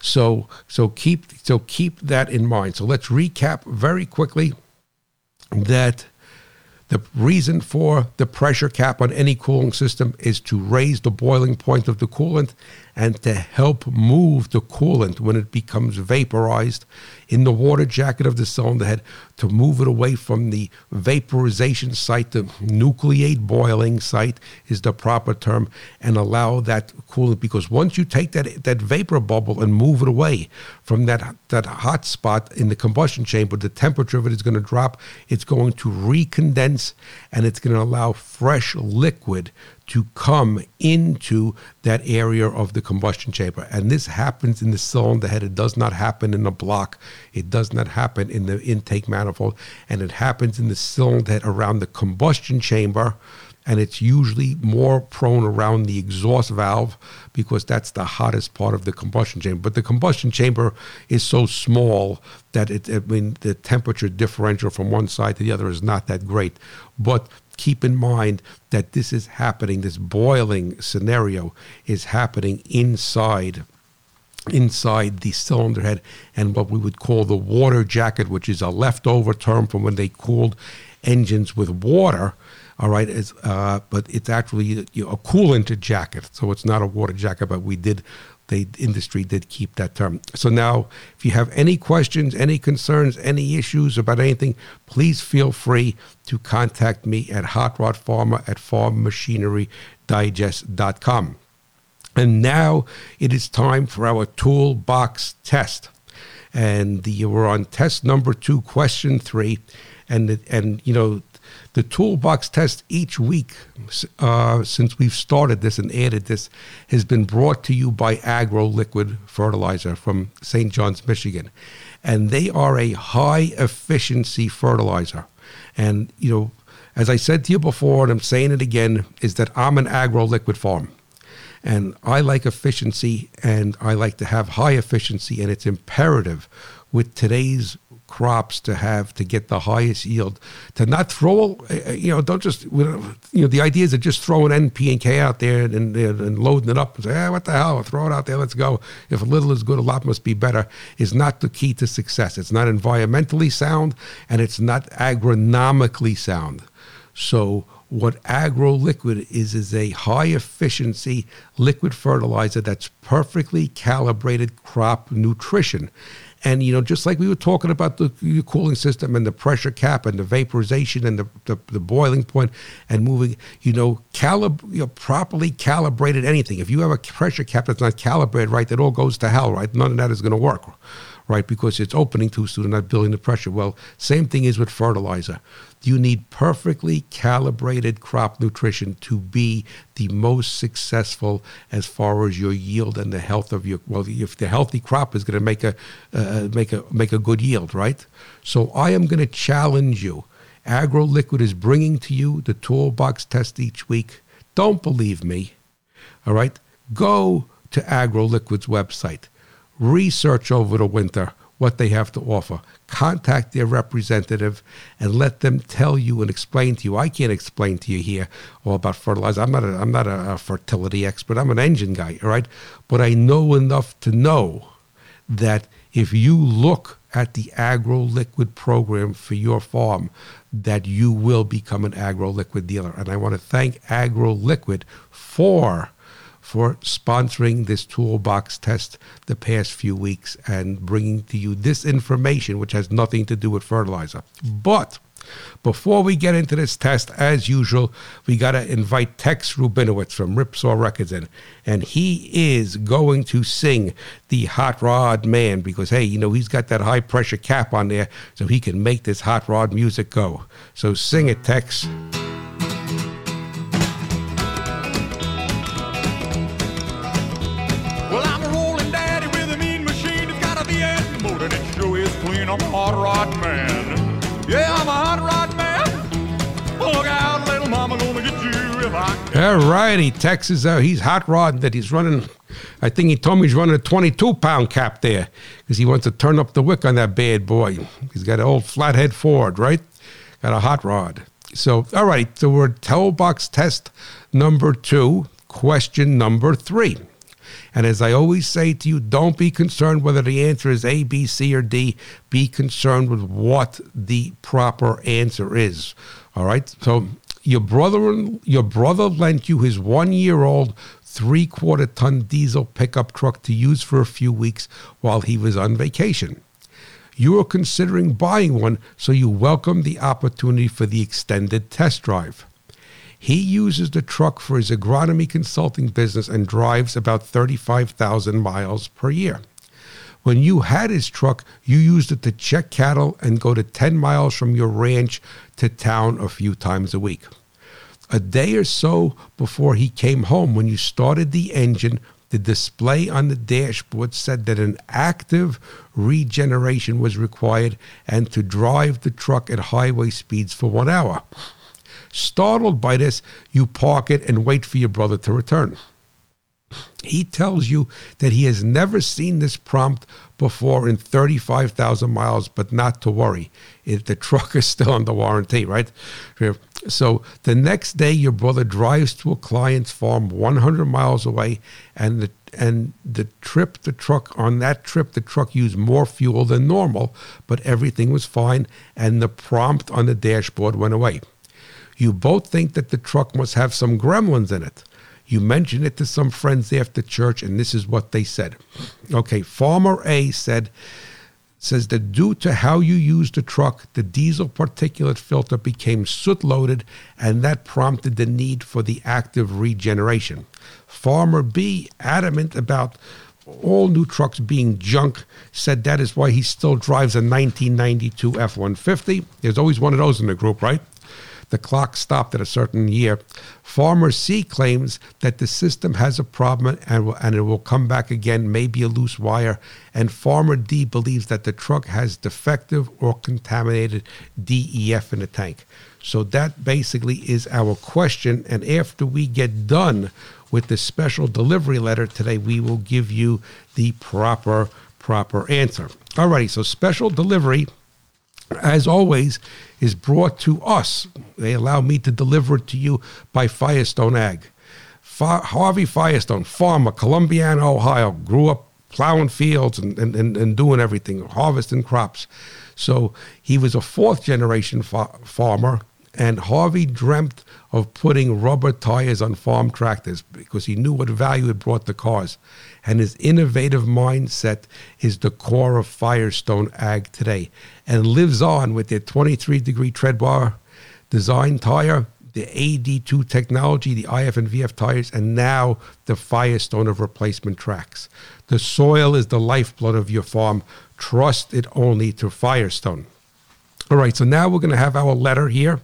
So so keep so keep that in mind. So let's recap very quickly that the reason for the pressure cap on any cooling system is to raise the boiling point of the coolant and to help move the coolant when it becomes vaporized in the water jacket of the cylinder head to move it away from the vaporization site. The nucleate boiling site is the proper term, and allow that coolant because once you take that that vapor bubble and move it away from that that hot spot in the combustion chamber, the temperature of it is going to drop. It's going to recondense, and it's going to allow fresh liquid to come into that area of the combustion chamber. And this happens in the cylinder head. It does not happen in the block. It does not happen in the intake manifold. And it happens in the cylinder head around the combustion chamber. And it's usually more prone around the exhaust valve because that's the hottest part of the combustion chamber. But the combustion chamber is so small that it, I mean, the temperature differential from one side to the other is not that great. But keep in mind that this is happening, this boiling scenario is happening inside inside the cylinder head and what we would call the water jacket, which is a leftover term from when they cooled engines with water. All right, uh, but it's actually a coolant jacket, so it's not a water jacket. But we did the industry did keep that term. So now, if you have any questions, any concerns, any issues about anything, please feel free to contact me at Hot Rod Farmer at farmmachinerydigest.com. And now it is time for our toolbox test. And the, we're on test number two, question three. And, and you know, the toolbox test each week uh, since we've started this and added this has been brought to you by Agro Liquid Fertilizer from St. John's, Michigan. And they are a high efficiency fertilizer. And, you know, as I said to you before, and I'm saying it again, is that I'm an agro liquid farm. And I like efficiency and I like to have high efficiency, and it's imperative with today's crops to have to get the highest yield. To not throw, uh, you know, don't just, you know, the idea is to just throwing NP and K out there and, and loading it up and say, hey, what the hell, throw it out there, let's go. If a little is good, a lot must be better, is not the key to success. It's not environmentally sound and it's not agronomically sound. So, what agro liquid is is a high efficiency liquid fertilizer that's perfectly calibrated crop nutrition and you know, just like we were talking about the, cooling system and the pressure cap and the vaporization and the, the, the boiling point and moving, you know, calib- you know, properly calibrated anything. If you have a pressure cap that's not calibrated right, that all goes to hell, right? None of that is going to work right? Because it's opening too soon and not building the pressure. Well, same thing is with fertilizer. You need perfectly calibrated crop nutrition to be the most successful as far as your yield and the health of your. Well, if the healthy crop is going to make a uh, make a make a good yield, right? So I am going to challenge you. AgroLiquid is bringing to you the toolbox test each week. Don't believe me. All right, go to AgroLiquid's website. Research over the winter what they have to offer. Contact their representative and let them tell you and explain to you. I can't explain to you here all about fertilizer. I'm not a, I'm not a, a fertility expert. I'm an engine guy, all right? But I know enough to know that if you look at the agro liquid program for your farm, that you will become an agro liquid dealer. And I want to thank Agro Liquid for for sponsoring this toolbox test the past few weeks and bringing to you this information, which has nothing to do with fertilizer. But before we get into this test, as usual, we got to invite Tex Rubinowitz from Ripsaw Records in. And he is going to sing the Hot Rod Man because, hey, you know, he's got that high pressure cap on there so he can make this hot rod music go. So sing it, Tex. Rod man. Yeah, I'm a hot rod man. Look out, little mama, gonna get you if I. Uh, he's hot rod that he's running. I think he told me he's running a 22 pound cap there because he wants to turn up the wick on that bad boy. He's got an old flathead Ford, right? Got a hot rod. So, all right, so we're toolbox test number two, question number three. And as I always say to you, don't be concerned whether the answer is A, B, C, or D. Be concerned with what the proper answer is. All right. So your brother, your brother lent you his one-year-old three-quarter ton diesel pickup truck to use for a few weeks while he was on vacation. You are considering buying one, so you welcome the opportunity for the extended test drive. He uses the truck for his agronomy consulting business and drives about 35,000 miles per year. When you had his truck, you used it to check cattle and go to 10 miles from your ranch to town a few times a week. A day or so before he came home, when you started the engine, the display on the dashboard said that an active regeneration was required and to drive the truck at highway speeds for one hour. Startled by this, you park it and wait for your brother to return. He tells you that he has never seen this prompt before in 35,000 miles, but not to worry. If the (laughs) truck is still under warranty, right? So the next day, your brother drives to a client's farm 100 miles away, and the and the trip, the truck on that trip, the truck used more fuel than normal, but everything was fine, and the prompt on the dashboard went away. You both think that the truck must have some gremlins in it. You mention it to some friends after church, and this is what they said. Okay, Farmer A said, says that due to how you used the truck, the diesel particulate filter became soot loaded, and that prompted the need for the active regeneration. Farmer B, adamant about all new trucks being junk, said that is why he still drives a 1992 F 150. There's always one of those in the group, right? The clock stopped at a certain year. Farmer C claims that the system has a problem and, and it will come back again, maybe a loose wire. And Farmer D believes that the truck has defective or contaminated DEF in the tank. So that basically is our question. And after we get done with the special delivery letter today, we will give you the proper proper answer. Alrighty, so special delivery as always, is brought to us. They allow me to deliver it to you by Firestone Ag. Harvey Firestone, farmer, Columbiana, Ohio, grew up plowing fields and, and, and, and, doing everything, harvesting crops. So he was a fourth generation fa- farmer, and Harvey dreamt of putting rubber tires on farm tractors because he knew what value it brought to cars and his innovative mindset is the core of Firestone Ag today and lives on with their 23 degree tread bar design tire, the AD2 technology, the IF and VF tires, and now the Firestone of replacement tracks. The soil is the lifeblood of your farm. Trust it only to Firestone. All right, so now we're going to have our letter here.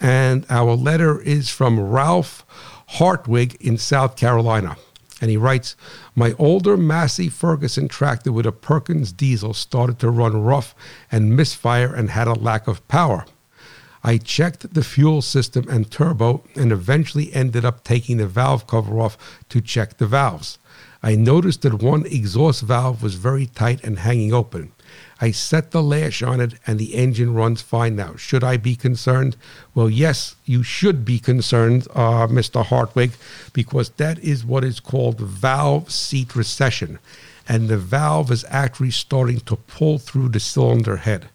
And our letter is from Ralph Hartwig in South Carolina. And he writes My older Massey Ferguson tractor with a Perkins diesel started to run rough and misfire and had a lack of power. I checked the fuel system and turbo and eventually ended up taking the valve cover off to check the valves. I noticed that one exhaust valve was very tight and hanging open. I set the lash on it and the engine runs fine now. Should I be concerned? Well, yes, you should be concerned, uh, Mr. Hartwig, because that is what is called valve seat recession. And the valve is actually starting to pull through the cylinder head.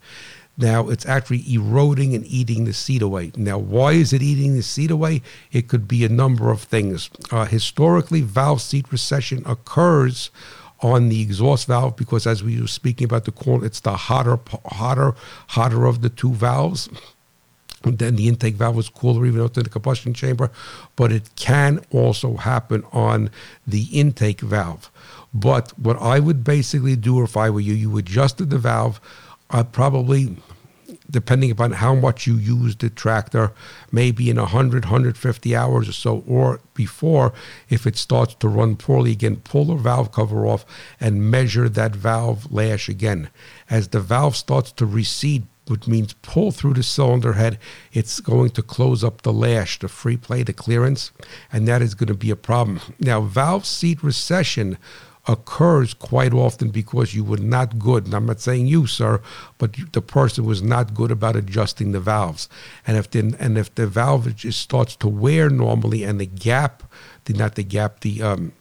Now it's actually eroding and eating the seat away. Now, why is it eating the seat away? It could be a number of things. Uh, historically, valve seat recession occurs on the exhaust valve because, as we were speaking about the core, it's the hotter, hotter, hotter of the two valves. Then the intake valve was cooler, even out in the combustion chamber. But it can also happen on the intake valve. But what I would basically do if I were you, you adjusted the valve. I probably depending upon how much you use the tractor, maybe in 100, 150 hours or so, or before, if it starts to run poorly again, pull the valve cover off and measure that valve lash again. As the valve starts to recede, which means pull through the cylinder head, it's going to close up the lash, the free play, the clearance, and that is going to be a problem. Now, valve seat recession occurs quite often because you were not good. And I'm not saying you, sir, but the person was not good about adjusting the valves. And if the, and if the valve just starts to wear normally and the gap, the, not the gap, the um,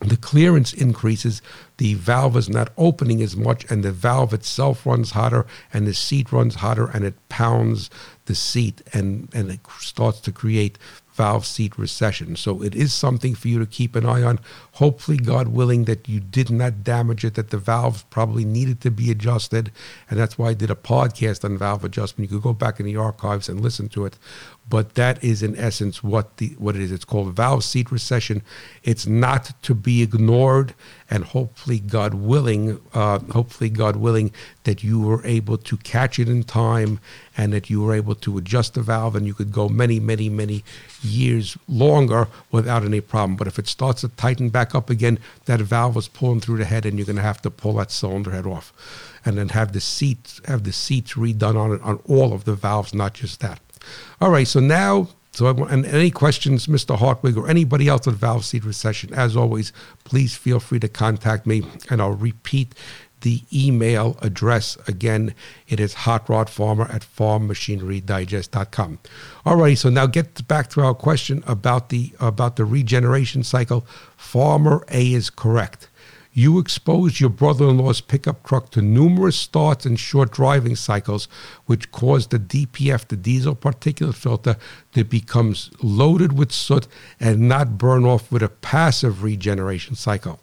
the clearance increases, the valve is not opening as much, and the valve itself runs hotter, and the seat runs hotter, and it pounds the seat, and, and it starts to create valve seat recession. So it is something for you to keep an eye on. Hopefully, God willing, that you did not damage it, that the valves probably needed to be adjusted. And that's why I did a podcast on valve adjustment. You could go back in the archives and listen to it. But that is in essence what the what it is. It's called valve seat recession. It's not to be ignored, and hopefully, God willing, uh, hopefully, God willing, that you were able to catch it in time, and that you were able to adjust the valve, and you could go many, many, many years longer without any problem. But if it starts to tighten back up again, that valve is pulling through the head, and you're going to have to pull that cylinder head off, and then have the seats have the seats redone on it on all of the valves, not just that. All right, so now so, i and any questions, Mr. Hartwig, or anybody else with valve seat recession, as always, please feel free to contact me, and I'll repeat the email address again. It is hotrodfarmer at farmmachinerydigest.com. All right, so now get back to our question about the about the regeneration cycle. Farmer A is correct. You exposed your brother in law's pickup truck to numerous starts and short driving cycles, which caused the DPF, the diesel particulate filter, to become loaded with soot and not burn off with a passive regeneration cycle.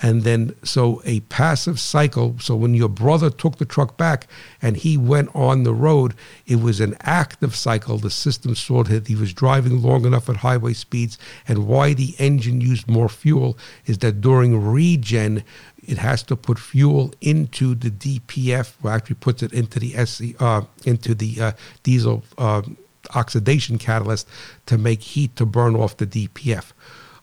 And then, so a passive cycle. So when your brother took the truck back and he went on the road, it was an active cycle. The system saw that he was driving long enough at highway speeds. And why the engine used more fuel is that during regen, it has to put fuel into the DPF, or actually puts it into the SC, uh, into the uh, diesel uh, oxidation catalyst to make heat to burn off the DPF.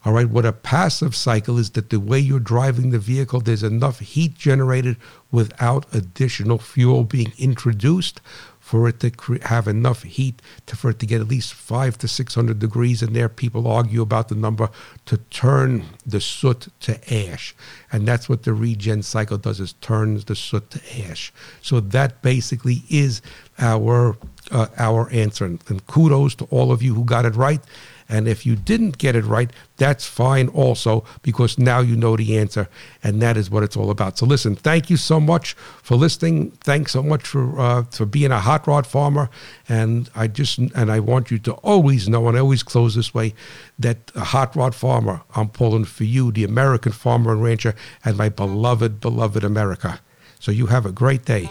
All right, what a passive cycle is that the way you're driving the vehicle, there's enough heat generated without additional fuel being introduced for it to cre- have enough heat to, for it to get at least five to 600 degrees in there. People argue about the number to turn the soot to ash. And that's what the regen cycle does is turns the soot to ash. So that basically is our, uh, our answer. And kudos to all of you who got it right. And if you didn't get it right, that's fine also, because now you know the answer, and that is what it's all about. So listen, thank you so much for listening. Thanks so much for uh, for being a hot rod farmer. And I just and I want you to always know, and I always close this way, that a hot rod farmer, I'm pulling for you, the American farmer and rancher, and my beloved, beloved America. So you have a great day.